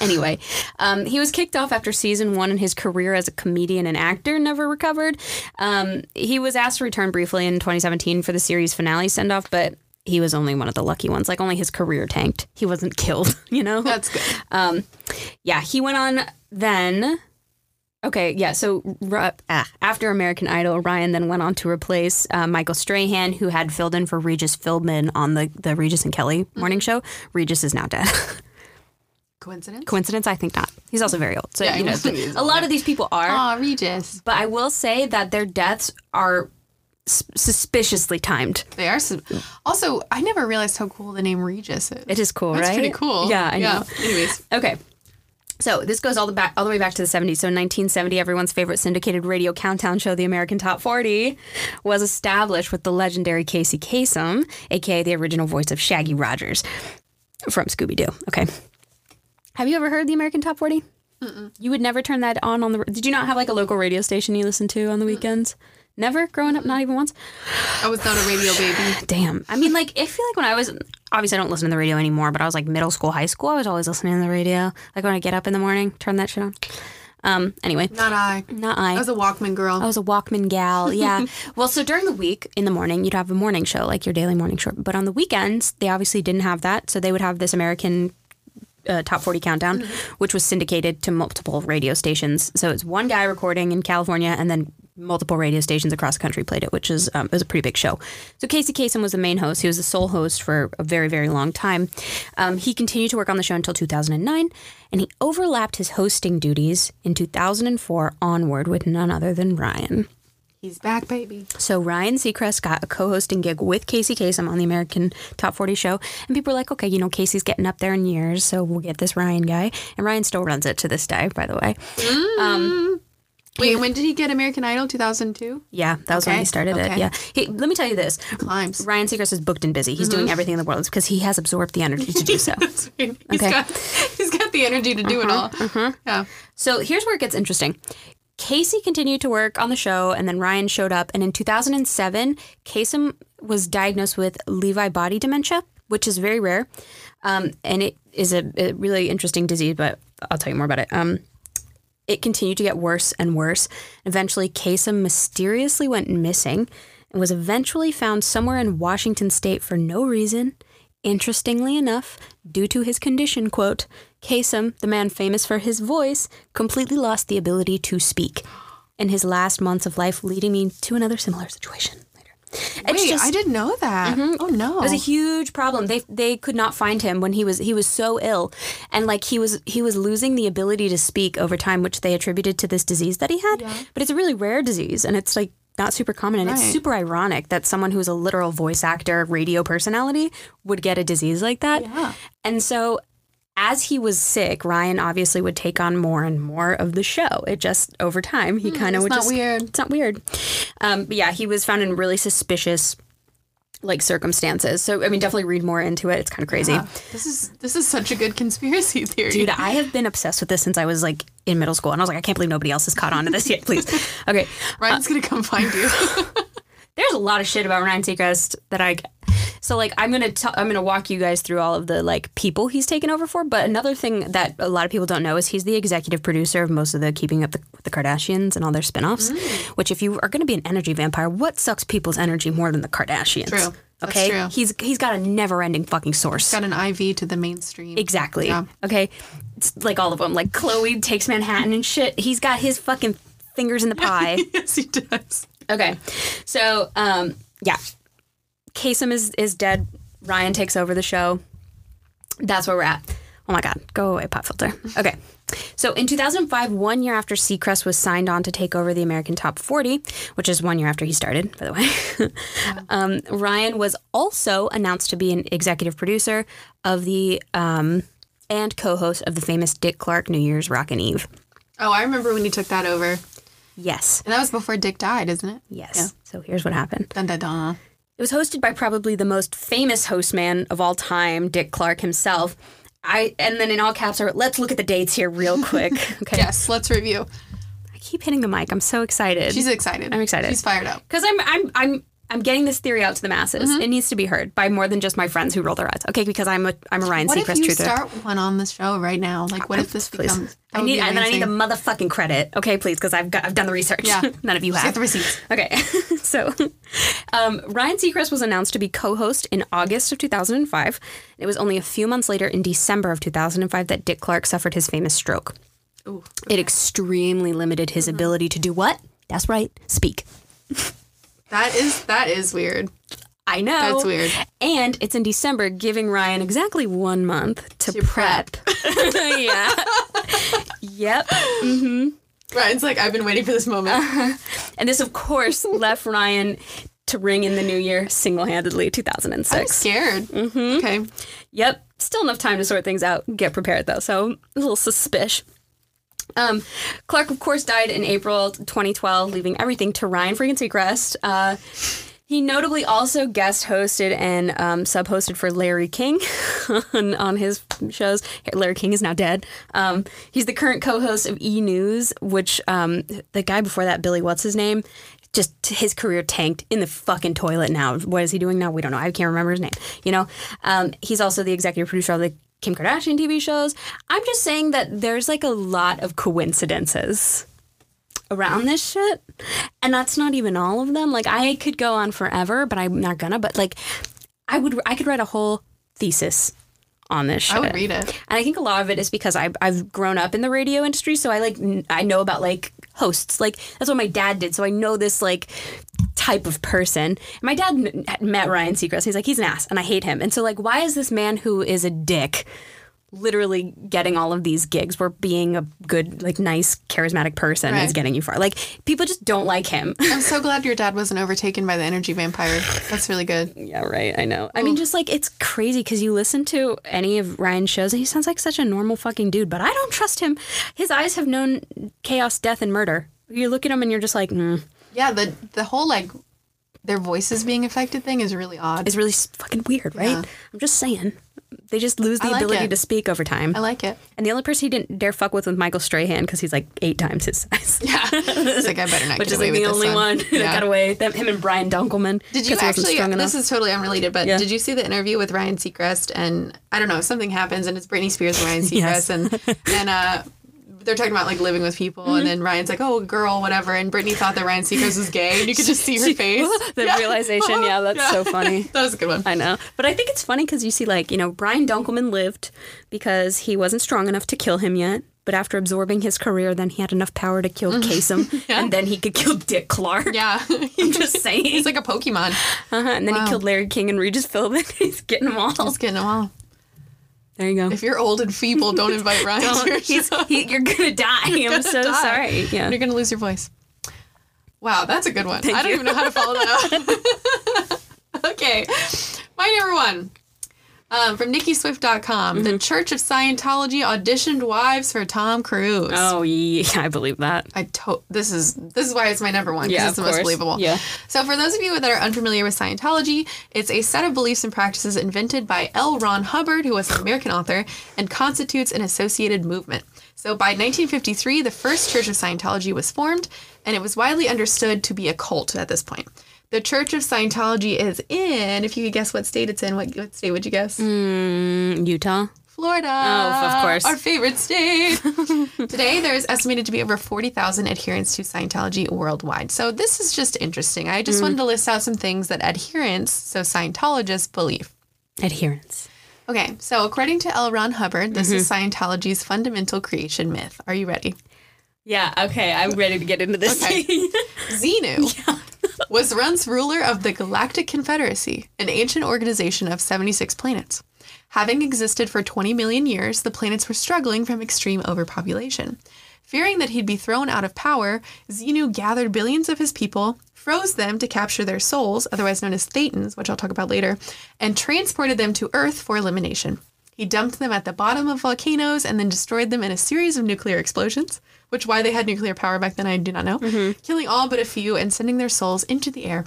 Anyway, um, he was kicked off after season one, and his career as a comedian and actor never recovered. Um, he was asked to return briefly in 2017 for the series finale send off, but he was only one of the lucky ones. Like, only his career tanked. He wasn't killed, [laughs] you know? That's good. Um, yeah, he went on then. Okay, yeah. So ah, after American Idol, Ryan then went on to replace uh, Michael Strahan, who had filled in for Regis Philbin on the the Regis and Kelly morning show. Regis is now dead. [laughs] Coincidence? Coincidence? I think not. He's also very old. So Yeah, you know, [laughs] a lot of these people are. Aw, Regis. but I will say that their deaths are s- suspiciously timed. They are. Su- also, I never realized how cool the name Regis is. It is cool, That's right? pretty cool. Yeah, I know. Anyways, Okay. So this goes all the back all the way back to the 70s. So in 1970, everyone's favorite syndicated radio countdown show, The American Top 40, was established with the legendary Casey Kasem, aka the original voice of Shaggy Rogers from Scooby Doo. Okay. Have you ever heard the American Top 40? You would never turn that on on the. Did you not have like a local radio station you listened to on the weekends? Never growing up, not even once. I was not a radio baby. [sighs] Damn. I mean, like, I feel like when I was, obviously I don't listen to the radio anymore, but I was like middle school, high school, I was always listening to the radio. Like when I get up in the morning, turn that shit on. Um, anyway, Not I. not I. I was a Walkman girl. I was a Walkman gal. Yeah. [laughs] well, so during the week in the morning, you'd have a morning show, like your daily morning show. But on the weekends, they obviously didn't have that. So they would have this American uh, top 40 countdown, which was syndicated to multiple radio stations. So it's one guy recording in California and then multiple radio stations across the country played it, which is um, it was a pretty big show. So Casey Kasem was the main host. He was the sole host for a very, very long time. Um, he continued to work on the show until 2009, and he overlapped his hosting duties in 2004 onward with none other than Ryan. He's back, baby. So Ryan Seacrest got a co-hosting gig with Casey Kasem on the American Top 40 show, and people were like, "Okay, you know, Casey's getting up there in years, so we'll get this Ryan guy." And Ryan still runs it to this day, by the way. Mm. Um, Wait, when did he get American Idol? 2002? Yeah, that was when he started it. Yeah. He, let me tell you this: Climbs. Ryan Seacrest is booked and busy. He's doing mm-hmm. everything in the world because he has absorbed the energy to do so. [laughs] He's Okay. got he's got the energy to do it uh-huh, all. Uh-huh. Yeah. So here's where it gets interesting. Casey continued to work on the show, and then Ryan showed up. And in 2007, Kasem was diagnosed with Lewy body dementia, which is very rare, um, and it is a, a really interesting disease. But I'll tell you more about it. Um, it continued to get worse and worse. Eventually, Kasem mysteriously went missing and was eventually found somewhere in Washington state for no reason. Interestingly enough, due to his condition, quote, Kasem, the man famous for his voice, completely lost the ability to speak in his last months of life, leading me to another similar situation later. It's Wait, just- I didn't know that. Mm-hmm. Oh no. it was a huge problem. They they could not find him when he was he was so ill, and like he was he was losing the ability to speak over time, which they attributed to this disease that he had. But it's a really rare disease, and it's like not super common, and it's super ironic that someone who's a literal voice actor, radio personality, would get a disease like that. Yeah. And so. As he was sick, Ryan obviously would take on more and more of the show. It just over time he kind of it's would not just weird. it's not weird. Um, yeah, he was found in really suspicious like circumstances. So I mean, definitely read more into it. It's kind of crazy. Yeah. This is this is such a good conspiracy theory. Dude, I have been obsessed with this since I was like in middle school, and I was like, I can't believe nobody else has caught on to this yet. Please, [laughs] okay. Ryan's uh, gonna come find you. [laughs] There's a lot of shit about Ryan Seacrest that I. So like I'm gonna t- I'm gonna walk you guys through all of the like people he's taken over for. But another thing that a lot of people don't know is he's the executive producer of most of the Keeping Up the, with the Kardashians and all their spin-offs. Mm. Which if you are gonna be an energy vampire, what sucks people's energy more than the Kardashians? True. That's Okay. true. He's he's got a never-ending fucking source. Got an IV to the mainstream. Exactly. Yeah. Okay. It's like all of them. Like Khloe takes Manhattan and shit. He's got his fucking fingers in the [laughs] pie. yes, he does. Okay. So, um, yeah. Kasem is, is dead. Ryan takes over the show. That's where we're at. Oh my God. Go away, pop filter. [laughs] Okay. So in 2005, one year after Seacrest was signed on to take over the American Top 40, which is one year after he started, by the way, [laughs] um, Ryan was also announced to be an executive producer of the um, and co-host of the famous Dick Clark New Year's Rockin' Eve. Oh, I remember when he took that over. And Yes. that was before Dick died, isn't it? Yes. So here's what happened. Dun dun dun. It was hosted by probably the most famous host man of all time, Dick Clark himself. I and then in all caps are let's look at the dates here real [laughs] quick. Okay. Yes, let's review. I keep hitting the mic. I'm so excited. She's excited. I'm excited. She's fired up. Because I'm I'm I'm I'm getting this theory out to the masses. Mm-hmm. It needs to be heard by more than just my friends who roll their eyes. Okay, because I'm a I'm a Ryan What if Seacrest you truther. start one on the show right now? Like, what if this Please. becomes? I need be and then I need the motherfucking credit. Okay, please, because I've got I've done the research. Yeah. [laughs] None of you have. get the receipts. Okay, [laughs] so um, Ryan Seacrest was announced to be co-host in August of 2005. It was only a few months later, in December of 2005, that Dick Clark suffered his famous stroke. Ooh. It extremely limited his ability to do what? That's right, speak. [laughs] That is that is weird. I know. That's weird. And it's in December, giving Ryan exactly one month to, To prep. [laughs] yeah. yep. Mhm. Ryan's like, I've been waiting for this moment. And this, of course, left Ryan to ring in the new year single handedly, 2006. I'm 2006. scared. Mm-hmm. Okay. Yep. Still enough time to sort things out. Get prepared, though. So, a little suspicious. Um, Clark, of course, died in April 2012, leaving everything to Ryan freaking Seacrest. Uh, he notably also guest hosted and um, sub hosted for Larry King [laughs] on, on his shows. Larry King is now dead. Um, he's the current co host of E News, which um, the guy before that, Billy, what's his name? Just his career tanked in the fucking toilet now. What is he doing now? We don't know. I can't remember his name. You know, um, he's also the executive producer of the Kim Kardashian TV shows. I'm just saying that there's like a lot of coincidences around this shit. And that's not even all of them. Like I could go on forever, but I'm not gonna. But like I would I could write a whole thesis on this shit. I would read it. And I think a lot of it is because I've, I've grown up in the radio industry, so I like I know about like hosts. Like that's what my dad did, so I know this like type of person. And my dad met Ryan Seacrest. He's like he's an ass, and I hate him. And so like, why is this man who is a dick? Literally getting all of these gigs where being a good, like, nice, charismatic person is getting you far. Like, people just don't like him. [laughs] I'm so glad your dad wasn't overtaken by the energy vampire. That's really good. Yeah, right. I know. I mean, just like it's crazy because you listen to any of Ryan's shows and he sounds like such a normal fucking dude, but I don't trust him. His eyes have known chaos, death, and murder. You look at him and you're just like, mm. Yeah, the the whole like their voices being affected thing is really odd. it's really fucking weird, right? Yeah. I'm just saying. They just lose the like ability it. to speak over time. I like it. and the only person he didn't dare fuck with was Michael Strahan because he's like eight times his size. [laughs] Yeah. it's like I better not [laughs] Which is like the only one, Yeah. that got away. Them, him and Brian Dunkleman. Did you actually? This enough. is totally unrelated, but Yeah. did you see the interview with Ryan Seacrest? And I don't know, something happens, and it's Britney Spears and Ryan [laughs] Seacrest, Yes. and and uh, they're talking about like living with people, Mm-hmm. and then Ryan's like, "Oh, girl, whatever," and Britney thought that Ryan Seacrest was gay, and you could just see her [laughs] face. [laughs] the Yeah. realization. Yeah, that's so [laughs] funny. That was a good one. I know. But I think it's funny because you see, like, you know, Brian Dunkleman lived because he wasn't strong enough to kill him yet. But after absorbing his career, then he had enough power to kill Kasem. And then he could kill Dick Clark. Yeah, I'm just saying. he's like a Pokemon. uh-huh. And then Wow. he killed Larry King and Regis Philbin. He's getting them all. He's getting them all. There you go. If you're old and feeble, don't invite [laughs] Ryan to your He's, show. he, you're going to die. [laughs] I'm gonna so die. sorry. Yeah. You're gonna lose your voice. Wow, that's a good one. Thank I don't you. even know how to follow that up. [laughs] okay, my number one. Um, from NikkiSwift.com, Mm-hmm. the Church of Scientology auditioned wives for Tom Cruise. Oh, yeah. I believe that. I to- this is this is why it's my number one because Yeah, it's the of most believable. Yeah. So for those of you that are unfamiliar with Scientology, it's a set of beliefs and practices invented by L. Ron Hubbard, who was an American author, and constitutes an associated movement. So by 1953, the first Church of Scientology was formed, and it was widely understood to be a cult at this point. The Church of Scientology is in, if you could guess what state it's in, what, what state would you guess? Mm, Utah. Florida. Oh, of course. Our favorite state. [laughs] Today, there is estimated to be over 40,000 adherents to Scientology worldwide. So, this is just interesting. I just wanted to list out some things that adherents, so Scientologists, believe. Adherence. Okay, so according to L. Ron Hubbard, this is Scientology's fundamental creation myth. Are you ready? Yeah. Okay. I'm ready to get into this. Okay. [laughs] Xenu was once ruler of the Galactic Confederacy, an ancient organization of 76 planets. Having existed for 20 million years, the planets were struggling from extreme overpopulation. Fearing that he'd be thrown out of power, Xenu gathered billions of his people, froze them to capture their souls, otherwise known as Thetans, which I'll talk about later, and transported them to Earth for elimination. He dumped them at the bottom of volcanoes and then destroyed them in a series of nuclear explosions, which why they had nuclear power back then I do not know, mm-hmm. killing all but a few and sending their souls into the air.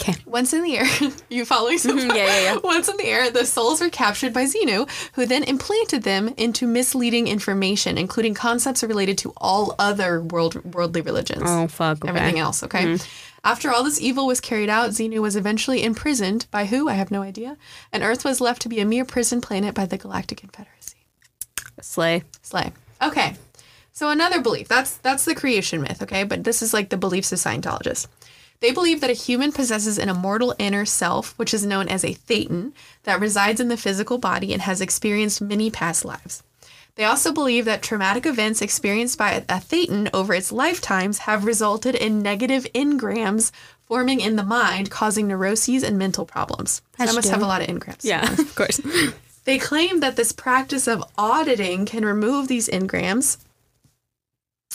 Okay. Once in the air, [laughs] you following so mm-hmm. far? yeah, yeah, yeah. Once in the air, the souls were captured by Xenu, who then implanted them into misleading information, including concepts related to all other world worldly religions. Oh fuck. Okay. Everything else, okay? Mm-hmm. After all this evil was carried out, Xenu was eventually imprisoned by who? I have no idea. And Earth was left to be a mere prison planet by the Galactic Confederacy. Slay. Slay. Okay. So another belief. That's that's the creation myth, okay? But this is like the beliefs of Scientologists. They believe that a human possesses an immortal inner self, which is known as a thetan, that resides in the physical body and has experienced many past lives. They also believe that traumatic events experienced by a thetan over its lifetimes have resulted in negative engrams forming in the mind, causing neuroses and mental problems. I As you must do. have a lot of engrams. Yeah. Of course. [laughs] They claim that this practice of auditing can remove these engrams.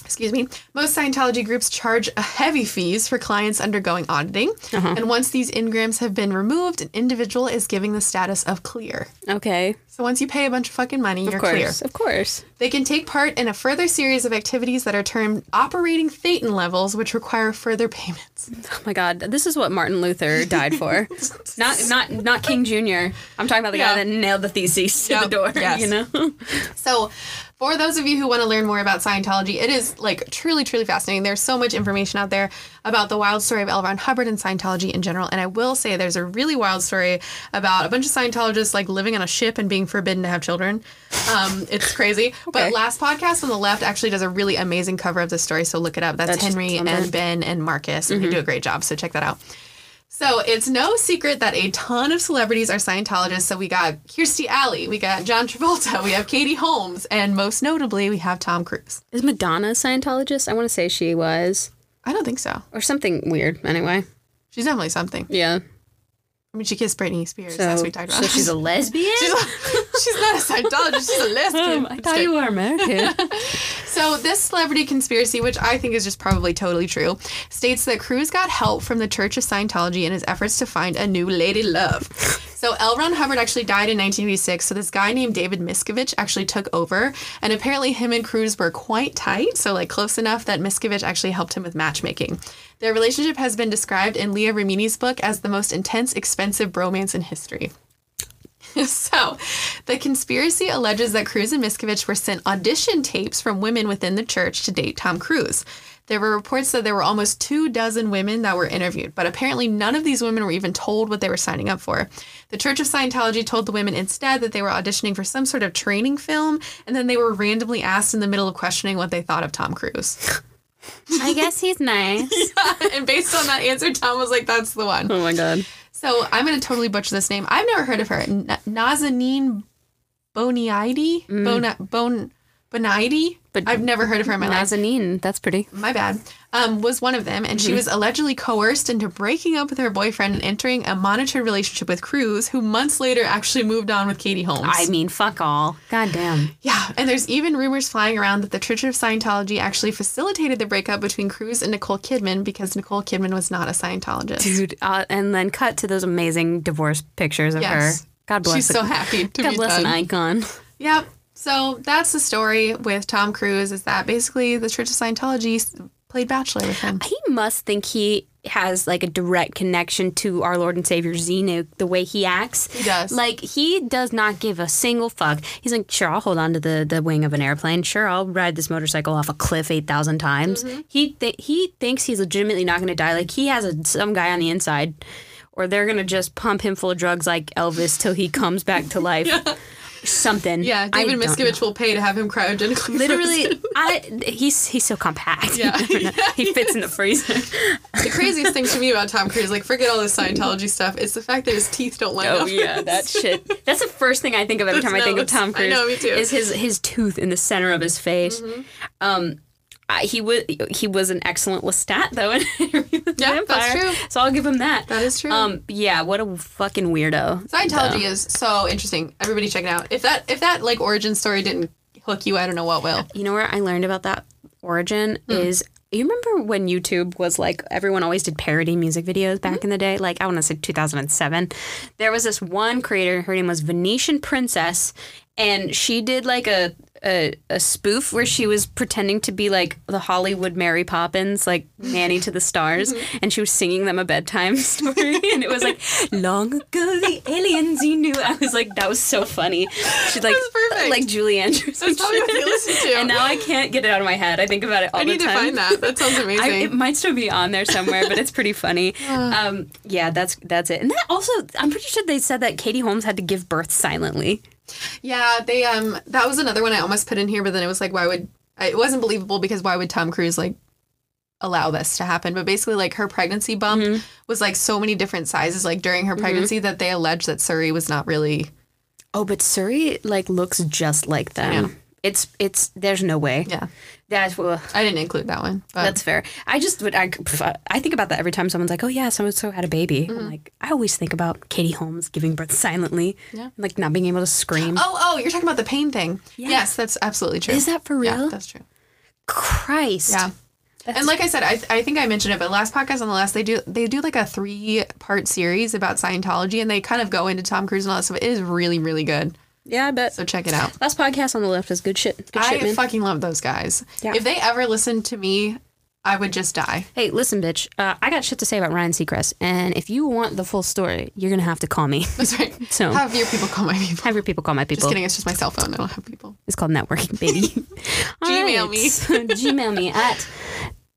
Excuse me. Most Scientology groups charge a heavy fees for clients undergoing auditing. Uh-huh. And once these engrams have been removed, an individual is given the status of clear. Okay. So once you pay a bunch of fucking money, you're course. clear. Of course. They can take part in a further series of activities that are termed operating thetan levels, which require further payments. Oh my God. This is what Martin Luther died for. [laughs] not not not King Jr. I'm talking about the Yeah. guy that nailed the theses to Yep. the door. [laughs] Yes. You know. So, for those of you who want to learn more about Scientology, it is like truly, truly fascinating. There's so much information out there about the wild story of L. Ron Hubbard and Scientology in general. And I will say there's a really wild story about a bunch of Scientologists like living on a ship and being forbidden to have children. Um, it's crazy. [laughs] okay. But last podcast on the left actually does a really amazing cover of the story. So look it up. That's, That's Henry and Ben and Marcus. And they do a great job. So check that out. So it's no secret that a ton of celebrities are Scientologists. So we got Kirstie Alley, we got John Travolta, we have Katie Holmes, and most notably we have Tom Cruise. Is Madonna a Scientologist? I want to say she was, I don't think so. or something weird. Anyway. She's definitely something. Yeah. I mean, she kissed Britney Spears, So, as we talked about. so she's a lesbian. she's, [laughs] she's not a Scientologist. She's a lesbian. [laughs] I thought you were American. [laughs] So, this celebrity conspiracy, which I think is just probably totally true, states that Cruise got help from the Church of Scientology in his efforts to find a new lady love. So, L. Ron Hubbard actually died in 1986. So, this guy named David Miscavige actually took over. And apparently, him and Cruise were quite tight. So, like, close enough that Miscavige actually helped him with matchmaking. Their relationship has been described in Leah Remini's book as the most intense, expensive bromance in history. [laughs] So, the conspiracy alleges that Cruise and Miscavige were sent audition tapes from women within the church to date Tom Cruise. There were reports that there were almost two dozen women that were interviewed, but apparently none of these women were even told what they were signing up for. The Church of Scientology told the women instead that they were auditioning for some sort of training film, and then they were randomly asked in the middle of questioning what they thought of Tom Cruise. [laughs] I guess he's nice. [laughs] yeah, and based on that answer, Tom was like, that's the one. Oh my God. So I'm going to totally butcher this name. I've never heard of her. N- Nazanin Boniide? Mm. Bona, bon, Bonaide? But- I've never heard of her in my life. Nazanin. That's pretty. My bad. Um, was one of them, and she was allegedly coerced into breaking up with her boyfriend and entering a monitored relationship with Cruise, who months later actually moved on with Katie Holmes. I mean, fuck all. God damn. yeah, and there's even rumors flying around that the Church of Scientology actually facilitated the breakup between Cruise and Nicole Kidman because Nicole Kidman was not a Scientologist. Dude, uh, and then cut to those amazing divorce pictures of Yes. her. God bless She's it. so happy to God bless done. an icon. Yep. So that's the story with Tom Cruise is that basically the Church of Scientology played Bachelor with him. He must think he has like a direct connection to our Lord and Savior Xenu, the way he acts. He does. Like he does not give a single fuck. He's like, sure, I'll hold on to the, the wing of an airplane. Sure, I'll ride this motorcycle off a cliff eight thousand times. Mm-hmm. He th- he thinks he's legitimately not going to die. Like he has a, some guy on the inside, or they're gonna just pump him full of drugs like Elvis till he comes back to life. [laughs] Something. Yeah, I David Miscavige will pay to have him cryogenically Literally. [laughs] I he's he's so compact. Yeah. [laughs] [laughs] he fits in the freezer. the craziest thing to me about Tom Cruise, like forget all this Scientology stuff, is the fact that his teeth don't line Oh up. yeah, that shit. That's the first thing I think of every Those time I think of. Tom I Cruise. know, me too. Mm-hmm. Is his his tooth in the center of his face. Um, I, he was he was an excellent Lestat though [laughs] in Interview with the Yeah, that's true. So I'll give him that. That is true. Um, yeah, what a fucking weirdo. Scientology is so interesting. Everybody check it out. If that if that like origin story didn't hook you, I don't know what will. You know where I learned about that origin Hmm. is you remember when YouTube was like everyone always did parody music videos back Hmm. in the day? Like I want to say 2007. There was this one creator, her name was Venetian Princess, and she did like a a, a spoof where she was pretending to be like the Hollywood Mary Poppins, like Nanny to the Stars, Mm-hmm. and she was singing them a bedtime [laughs] story, and it was like long ago the aliens you knew. I was like, that was so funny. She's like perfect. like Julie Andrews. That's probably what you listen to. And now I can't get it out of my head. I think about it all I the need to find that. That sounds [laughs] I, amazing. it might still be on there somewhere, but it's pretty funny. [sighs] um, yeah, that's that's it. And that also, I'm pretty sure they said that Katie Holmes had to give birth silently. Yeah, they um that was another one I almost put in here, but then it was like, why would it wasn't believable because why would Tom Cruise like allow this to happen? But basically, like her pregnancy bump Mm-hmm. was like so many different sizes, like during her pregnancy, that they alleged that Suri was not really. Oh, but Suri like looks just like them. Yeah. It's it's there's no way. Yeah, That's well, I didn't include that one. But that's fair. I just would I I think about that every time someone's like, "Oh yeah, someone so had a baby." I'm mm-hmm. like, I always think about Katie Holmes giving birth silently, Yeah. like not being able to scream. oh, oh, you're talking about the pain thing. Yes, that's absolutely true. Is that for Yeah, real? that's true. Christ. Yeah. and like I said, I, I think I mentioned it, but last podcast on the last they do they do like a three part series about Scientology, and they kind of go into Tom Cruise and all that stuff. It is really really good, Yeah, I bet. so check it out. Last podcast on the left is good shit. Good I shit, man. fucking love those guys. Yeah. If they ever listened to me, I would just die. Hey, listen, bitch. Uh, I got shit to say about Ryan Seacrest, and if you want the full story, you're gonna have to call me. That's right. [laughs] So- have your people call my people. Have your people call my people. Just kidding. It's just my cell phone. I don't have people. It's called networking, [laughs] baby. Gmail me. Gmail me at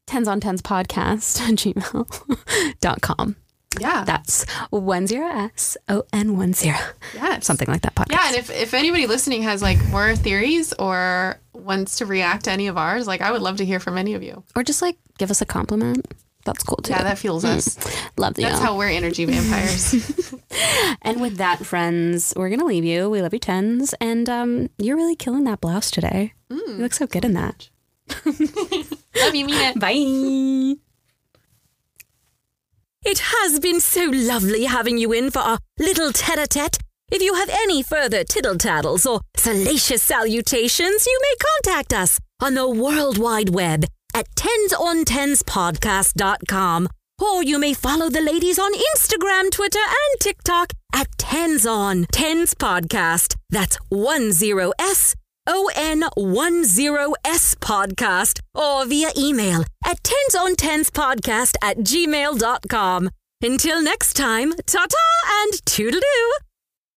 tens on tens podcast gmail.com. Yeah. That's one zero s o n one zero Yeah. something like that podcast. Yeah, and if, if anybody listening has like more theories or wants to react to any of ours, like I would love to hear from any of you. or just like give us a compliment. That's cool too. Yeah, that fuels us. Love you. That's how we're energy vampires. [laughs] [laughs] And with that, friends, we're gonna leave you. We love you, tens, and um, you're really killing that blouse today. You look so good in that. [laughs] love you, mean it. Bye. It has been so lovely having you in for our little tete-a-tete. If you have any further tittle-tattles or salacious salutations, you may contact us on the World Wide Web at tensontenspodcast.com. Or you may follow the ladies on Instagram, Twitter, and TikTok at Tens on Tens Podcast. That's one zero S O N one zero S podcast or via email at tens on tens podcast at gmail.com. Until next time, ta ta and toodaloo.